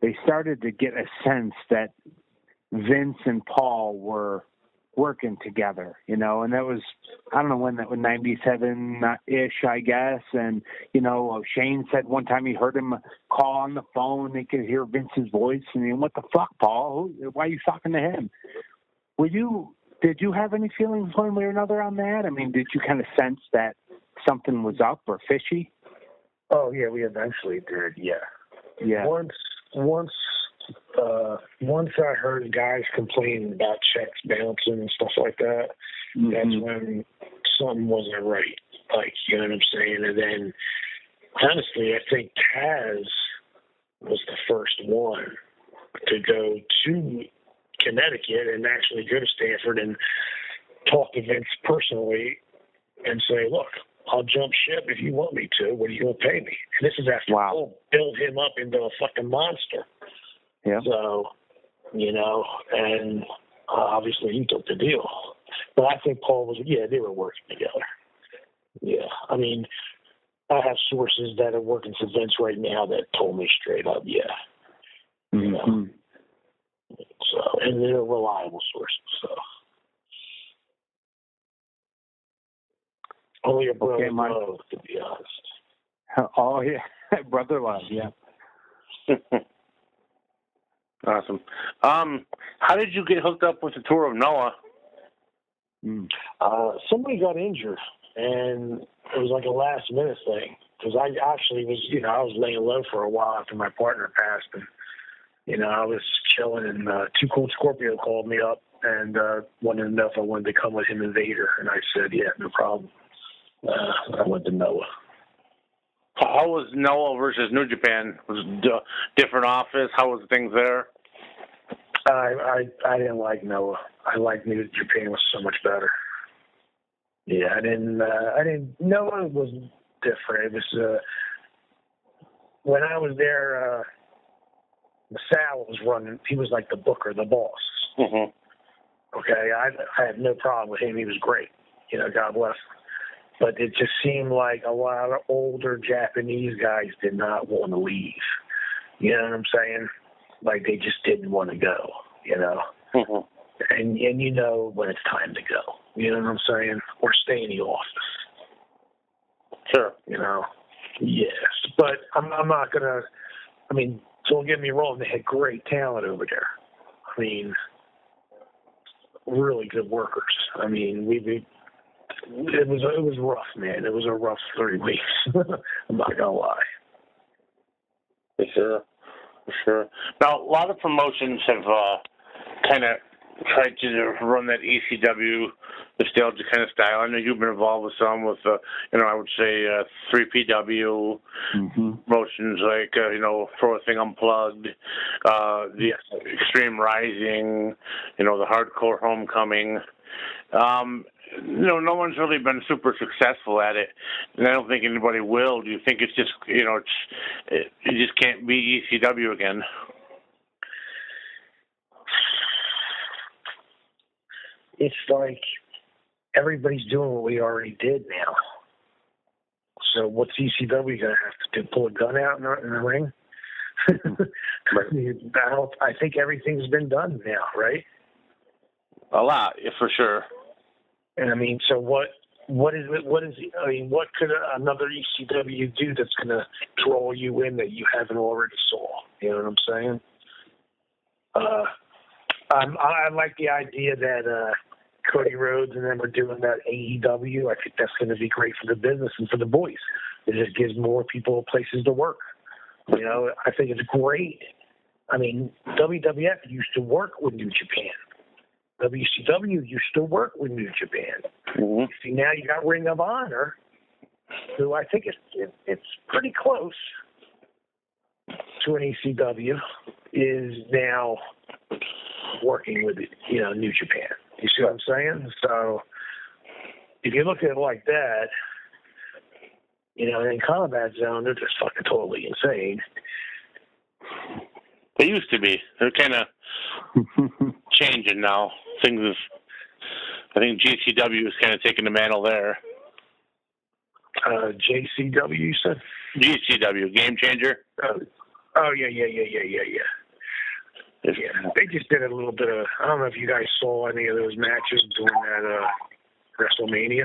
they started to get a sense that Vince and Paul were working together, you know, and that was I don't know when that was ninety seven ish, I guess. And you know, uh, Shane said one time he heard him call on the phone, he could hear Vince's voice, and he, what the fuck, Paul? Why are you talking to him? Were you? Did you have any feelings one way or another on that? I mean, did you kind of sense that something was up or fishy? Oh yeah, we eventually did. Yeah. Yeah. Once once uh, once I heard guys complaining about checks bouncing and stuff like that, mm-hmm. that's when something wasn't right. Like, you know what I'm saying? And then, honestly, I think Taz was the first one to go to Connecticut and actually go to Stamford and talk to Vince personally and say, look, I'll jump ship if you want me to. What are you going to pay me? And this is after wow. build him up into a fucking monster. Yeah. So, you know, and uh, obviously he took the deal. But I think Paul was, yeah, they were working together. Yeah. I mean, I have sources that are working for Vince right now that told me straight up, yeah. Mm-hmm. You know? So, and they're reliable sources. So, only a brother okay, my... love, to be honest. Oh yeah, brother love, yeah. Awesome. Um, how did you get hooked up with the tour of Noah? Mm. Uh, somebody got injured, and it was like a last minute thing because I actually was, you know, I was laying low for a while after my partner passed, and you know, I was chilling, and uh, Too Cold Scorpio called me up and uh, wanted to know if I wanted to come with him and Vader, and I said, yeah, no problem. Uh, I went to Noah. How was Noah versus New Japan? Was a different office? How was things there? I I I didn't like Noah. I liked New Japan was so much better. Yeah, I didn't. Uh, I didn't. Noah was different. It was uh, when I was there. Uh, Sal was running. He was like the booker, the boss. Mm-hmm. Okay, I I had no problem with him. He was great. You know, God bless him but it just seemed like a lot of older Japanese guys did not want to leave. You know what I'm saying? Like they just didn't want to go. You know, mm-hmm. and and you know when it's time to go. You know what I'm saying? Or stay in the office. Sure. You know. Yes, but I'm I'm not gonna. I mean, don't get me wrong. They had great talent over there. I mean, really good workers. I mean, we it was it was rough, man. It was a rough three weeks. I'm not gonna lie. For sure, for sure. Now, a lot of promotions have uh, kind of tried to run that ECW nostalgia kind of style. I know you've been involved with some with, uh, you know, I would say uh, 3PW mm-hmm. motions like, uh, you know, Throw a Thing Unplugged, uh, the Extreme Rising, you know, the Hardcore Homecoming. Um, know, no one's really been super successful at it, and I don't think anybody will. Do you think it's just, you know, it's it, you just can't be ECW again? It's like everybody's doing what we already did now. So what's ECW going to have to do? Pull a gun out in the, in the ring? I, mean, I, don't, I think everything's been done now, right? A lot, for sure. And I mean, so what? What is it? What is? I mean, what could another ECW do that's going to draw you in that you haven't already saw? You know what I'm saying? Uh, I'm, I like the idea that uh, Cody Rhodes and them are doing that AEW. I think that's going to be great for the business and for the boys. It just gives more people places to work. You know, I think it's great. I mean, WWF used to work with New Japan. WCW used to work with New Japan. Mm-hmm. See, now you got Ring of Honor, who I think is it, it's pretty close to an ECW, is now working with you know New Japan. You see what I'm saying? So if you look at it like that, you know, in Combat Zone, they're just fucking totally insane. They used to be. They're kind of changing now. Things have I think GCW is kind of taking the mantle there. Uh, JCW, you said? GCW, Game Changer. Uh, oh yeah, yeah, yeah, yeah, yeah, yeah. Yeah, they just did a little bit of. I don't know if you guys saw any of those matches during that uh, WrestleMania.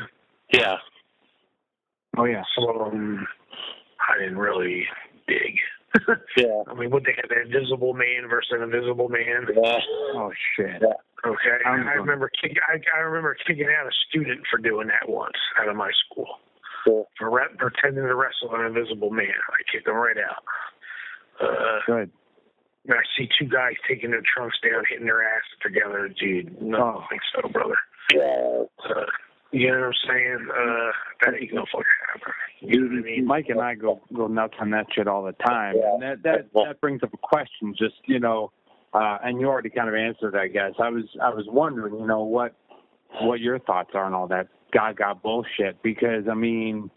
Yeah. Oh yeah. Some of them I didn't really dig. Yeah. I mean, what they had, the Invisible Man versus an Invisible Man. Yeah. Oh shit. Okay, I'm I remember kick, I, I remember kicking out a student for doing that once out of my school Cool. for re- pretending to wrestle an Invisible Man. I kicked him right out. Uh, Good. and I see two guys taking their trunks down, hitting their ass together. Dude, no, I Oh. don't think so, brother. Yeah. Uh, you know what I'm saying? Uh, that ain't gonna fucking happen. You know what I mean? Mike and I go go nuts on that shit all the time, Yeah. and that that that brings up a question. Just you know, uh, and you already kind of answered, I guess. I was I was wondering, you know, what what your thoughts are on all that Gaga bullshit because I mean,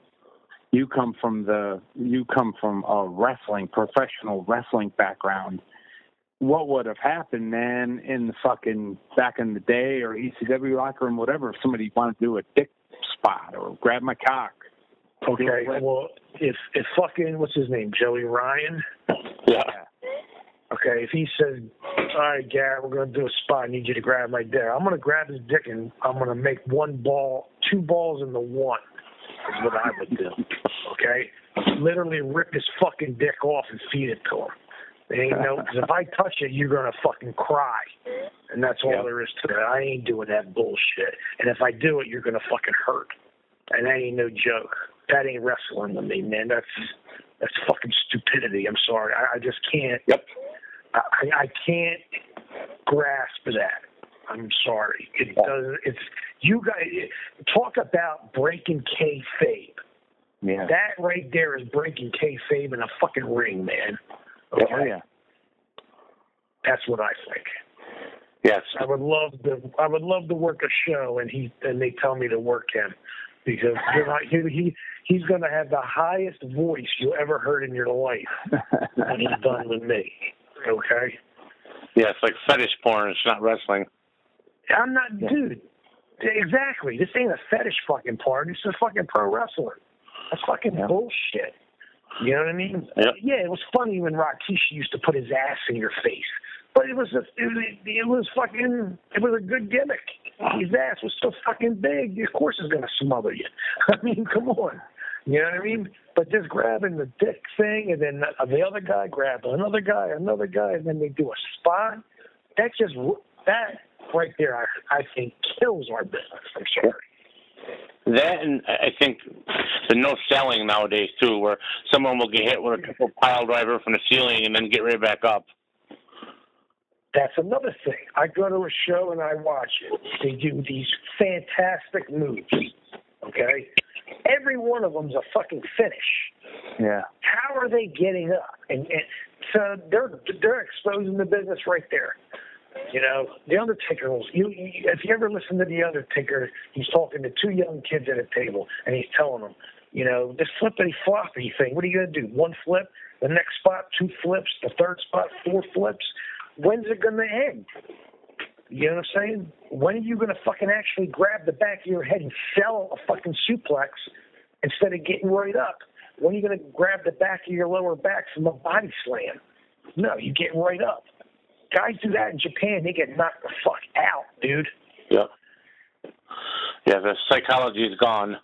you come from the you come from a wrestling professional wrestling background. What would have happened, man, in the fucking back in the day or ECW locker room, whatever, if somebody wanted to do a dick spot or grab my cock? Okay, well, if if fucking what's his name, Joey Ryan. Yeah. Okay, if he says, "All right, Garrett, we're going to do a spot. I need you to grab my dick," I'm going to grab his dick and I'm going to make one ball, two balls in the one. Is what I would do. Okay, literally rip his fucking dick off and feed it to him. Ain't no, because if I touch it, you're gonna fucking cry, and that's all Yep. there is to it. I ain't doing that bullshit. And if I do it, you're gonna fucking hurt, and that ain't no joke. That ain't wrestling to me, man. That's that's fucking stupidity. I'm sorry. I, I just can't. Yep. I, I can't grasp that. I'm sorry. It doesn't. It's you guys talk about breaking kayfabe. Yeah. That right there is breaking kayfabe in a fucking ring, man. Oh yeah. that's what I think. Yes. I would love to. I would love to work a show, and he and they tell me to work him because you're not, he, he he's going to have the highest voice you ever heard in your life when he's done with me. Okay. Yeah, it's like fetish porn. It's not wrestling. I'm not, dude. Exactly. This ain't a fetish fucking party. This is fucking pro wrestling. That's fucking Yeah. bullshit. You know what I mean? Yep. Yeah, it was funny when Rikishi used to put his ass in your face, but it was a, it was, it was fucking it was a good gimmick. His ass was so fucking big, of course it's gonna smother you. I mean, come on. You know what I mean? But just grabbing the dick thing and then the other guy grab another guy, another guy, and then they do a spot. That just that right there, I I think kills our business. I'm sorry. That and I think the no selling nowadays too, where someone will get hit with a couple pile driver from the ceiling and then get right back up. That's another thing. I go to a show and I watch it. They do these fantastic moves. Okay, every one of them's a fucking finish. Yeah. How are they getting up? And, and so they're they're exposing the business right there. You know, the Undertaker was. You, you if you ever listen to the Undertaker, he's talking to two young kids at a table, and he's telling them, you know, this flippity floppy thing. What are you gonna do? One flip, the next spot, two flips, the third spot, four flips. When's it gonna end? You know what I'm saying? When are you gonna fucking actually grab the back of your head and sell a fucking suplex instead of getting right up? When are you gonna grab the back of your lower back from a body slam? No, you get right up. Guys do that in Japan, they get knocked the fuck out, dude. Yeah. Yeah, the psychology is gone.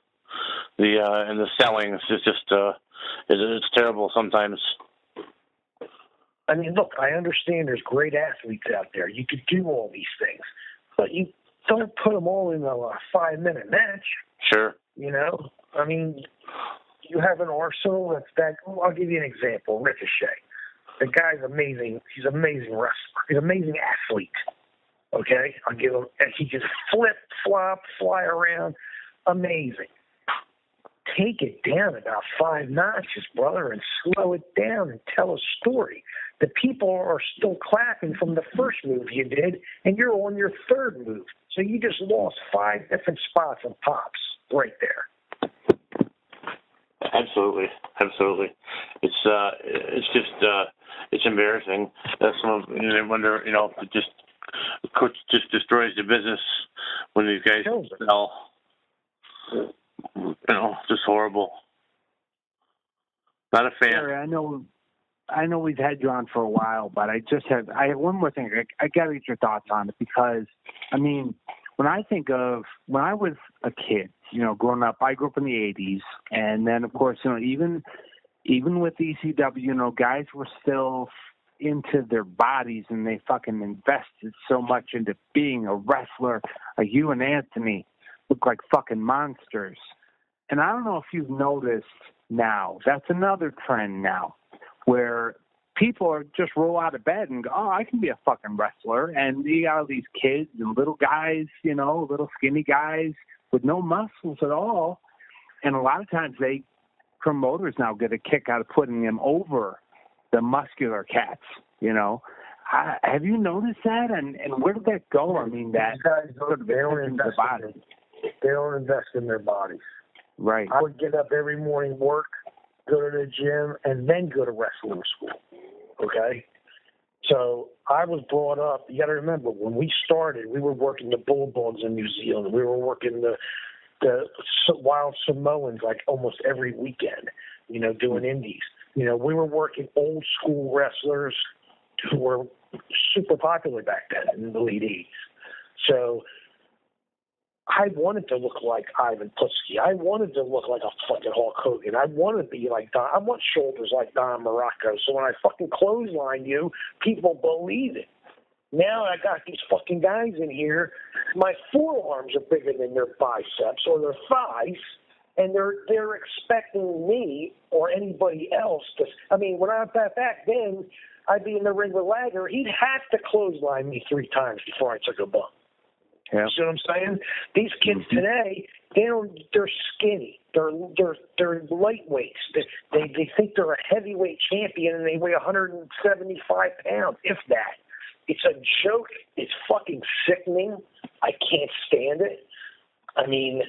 The uh and the selling is just uh is it's terrible sometimes. I mean, look, I understand there's great athletes out there. You could do all these things, but you don't put them all in a five minute match. Sure. You know, I mean, you have an arsenal that's that. I'll give you an example. Ricochet, the guy's amazing. He's an amazing wrestler. He's an amazing athlete. Okay, I'll give him. And he can flip, flop, fly around. Amazing. Take it down about five notches, brother, and slow it down and tell a story. The people are still clapping from the first move you did, and you're on your third move. So you just lost five different spots and pops right there. Absolutely, absolutely. It's uh, it's just uh, it's embarrassing. That some of you know, I wonder, you know, it just coach just destroys the business when these guys sell. You know, just horrible. Not a fan. Larry, I know, I know we've had you on for a while, but I just have I have one more thing. I, I got to get your thoughts on it because, I mean, when I think of when I was a kid, you know, growing up, I grew up in the '80s, and then of course, you know, even even with ECW, you know, guys were still into their bodies and they fucking invested so much into being a wrestler. Like you and Anthony look like fucking monsters. And I don't know if you've noticed now, that's another trend now where people are just roll out of bed and go, oh, I can be a fucking wrestler. And you got all these kids and little guys, you know, little skinny guys with no muscles at all. And a lot of times they promoters now get a kick out of putting them over the muscular cats. You know, I, have you noticed that? And and where did that go? I mean, that guys sort of they don't invest in, they don't invest in their bodies. Right. I would get up every morning, work, go to the gym, and then go to wrestling school. Okay. So I was brought up. You got to remember when we started, we were working the bulldogs in New Zealand. We were working the the wild Samoans like almost every weekend. You know, doing indies. You know, we were working old school wrestlers who were super popular back then in the late 80s. So I wanted to look like Ivan Putski. I wanted to look like a fucking Hulk Hogan. I wanted to be like Don. I want shoulders like Don Muraco. So when I fucking clothesline you, people believe it. Now I got these fucking guys in here. My forearms are bigger than their biceps or their thighs, and they're they're expecting me or anybody else to. I mean, when I back back then, I'd be in the ring with Liger. He'd have to clothesline me three times before I took a bump. Yeah. See what I'm saying? These kids mm-hmm. today, they don't. They're skinny. They're they're they're lightweights. They, they they think they're a heavyweight champion and they weigh 175 pounds, if that. It's a joke. It's fucking sickening. I can't stand it. I mean,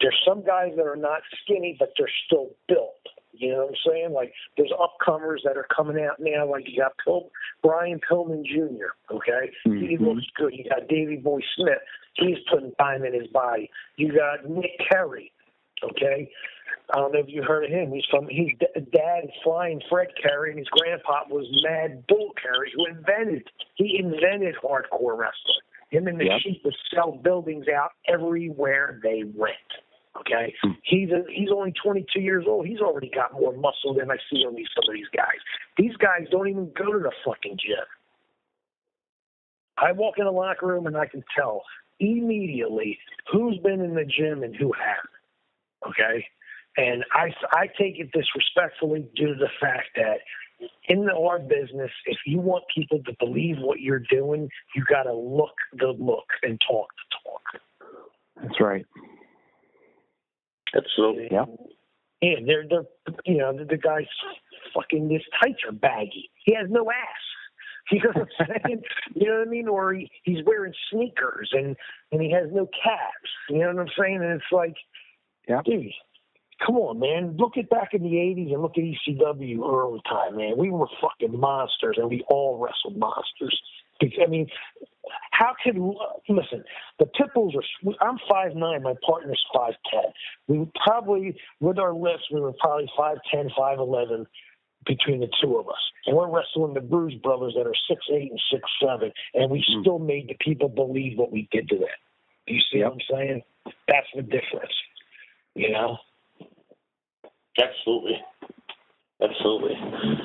there's some guys that are not skinny, but they're still built. You know what I'm saying? Like there's upcomers that are coming out now. Like you got Pil- Brian Pillman Jr. Okay, mm-hmm. he looks good. You got Davey Boy Smith. He's putting time in his body. You got Nick Curry. Okay, I don't know if you heard of him. He's from his dad is Flying Fred Curry, and his grandpa was Mad Bull Curry, who invented he invented hardcore wrestling. Him and the yep. Sheik would sell buildings out everywhere they went. Okay, hmm. he's a, he's only 22 years old. He's already got more muscle than I see on these some of these guys. These guys don't even go to the fucking gym. I walk in the locker room and I can tell immediately who's been in the gym and who hasn't. Okay, and I I take it disrespectfully due to the fact that in the our business, if you want people to believe what you're doing, you got to look the look and talk the talk. That's right. Absolutely. Yeah. And they're they're you know the, the guy's fucking his tights are baggy. He has no ass. You know what I'm saying? you know what I mean? Or he, he's wearing sneakers and and he has no calves. You know what I'm saying? And it's like, yeah, dude, come on, man. Look at back in the '80s and look at ECW early time, man. We were fucking monsters, and we all wrestled monsters. I mean, how can listen? The Pitbulls are. I'm five nine. My partner's five ten. We probably, with our lifts, we were probably five ten, five eleven between the two of us. And we're wrestling the Bruise Brothers that are six eight and six seven, and we mm. still made the people believe what we did to them. You see yep. what I'm saying? That's the difference. You know. Absolutely. Absolutely.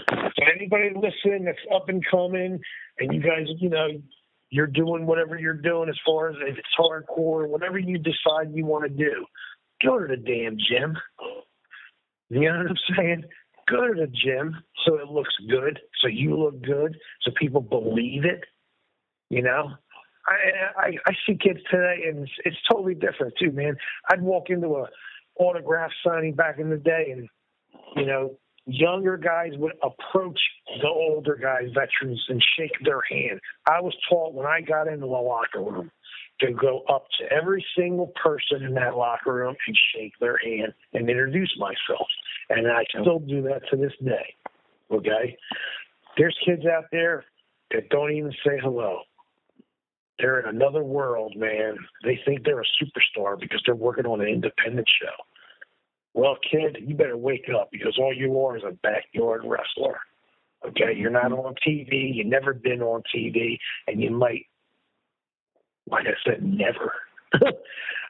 So anybody listening that's up and coming, and you guys, you know, you're doing whatever you're doing as far as if it's hardcore, whatever you decide you want to do, go to the damn gym. You know what I'm saying? Go to the gym so it looks good, so you look good, so people believe it. You know, I I, I see kids today, and it's, it's totally different too, man. I'd walk into a autograph signing back in the day, and you know, younger guys would approach the older guys, veterans, and shake their hand. I was taught when I got into the locker room to go up to every single person in that locker room and shake their hand and introduce myself. And I still do that to this day. Okay? There's kids out there that don't even say hello. They're in another world, man. They think they're a superstar because they're working on an independent show. Well, kid, you better wake up because all you are is a backyard wrestler. Okay, you're not on TV. You've never been on TV, and you might, like I said, never.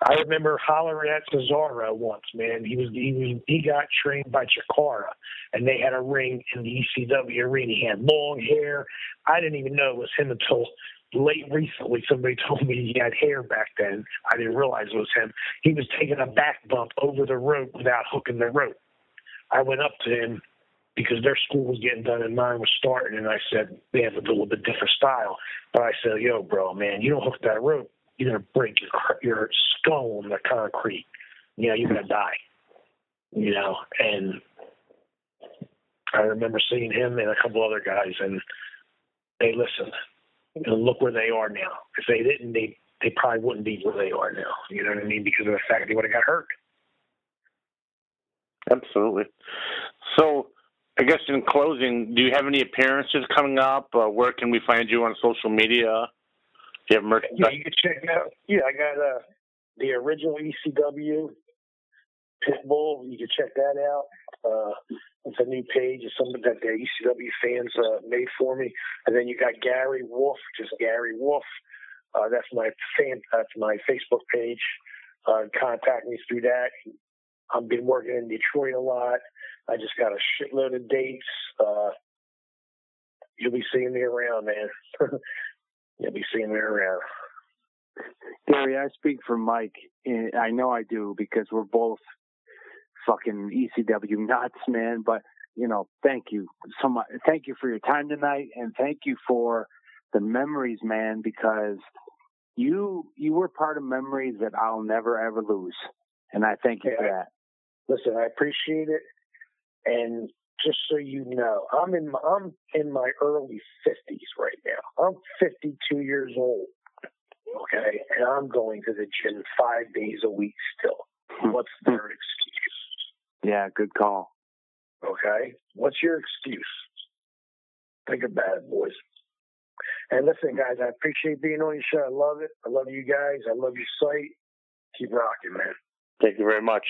I remember hollering at Cesaro once, man. He was he was he got trained by Chikara, and they had a ring in the ECW arena. He had long hair. I didn't even know it was him until late recently. Somebody told me he had hair back then. I didn't realize it was him. He was taking a back bump over the rope without hooking the rope. I went up to him because their school was getting done and mine was starting, and I said they have a little bit different style. But I said, "Yo, bro, man, you don't hook that rope, you're gonna break your your skull on the concrete. You know, you're gonna die. You know." And I remember seeing him and a couple other guys, and they listened. And look where they are now. If they didn't, they they probably wouldn't be where they are now. You know what I mean? Because of the fact they would have got hurt. Absolutely. So, I guess in closing, do you have any appearances coming up? Uh, where can we find you on social media? Do you have merchandise? Yeah, you can check out. Yeah, I got uh, the original ECW Pitbull. You can check that out. Uh, it's a new page. It's something that the ECW fans uh, made for me. And then you got Gary Wolfe, just Gary Wolfe. Uh, that's my fan. That's my Facebook page. Uh, contact me through that. I've been working in Detroit a lot. I just got a shitload of dates. Uh, you'll be seeing me around, man. you'll be seeing me around. Gary, I speak for Mike. I know I do because we're both fucking ECW nuts, man. But you know, thank you so much. Thank you for your time tonight, and thank you for the memories, man. Because you you were part of memories that I'll never ever lose, and I thank you for that. Listen, I appreciate it, and just so you know, I'm in my, I'm in my early fifties right now. I'm 52 years old. Okay, and I'm going to the gym five days a week still. Hmm. What's their excuse? Yeah, good call. Okay, what's your excuse? Think about it, boys. And listen, guys, I appreciate being on your show. I love it. I love you guys. I love your site. Keep rocking, man. Thank you very much.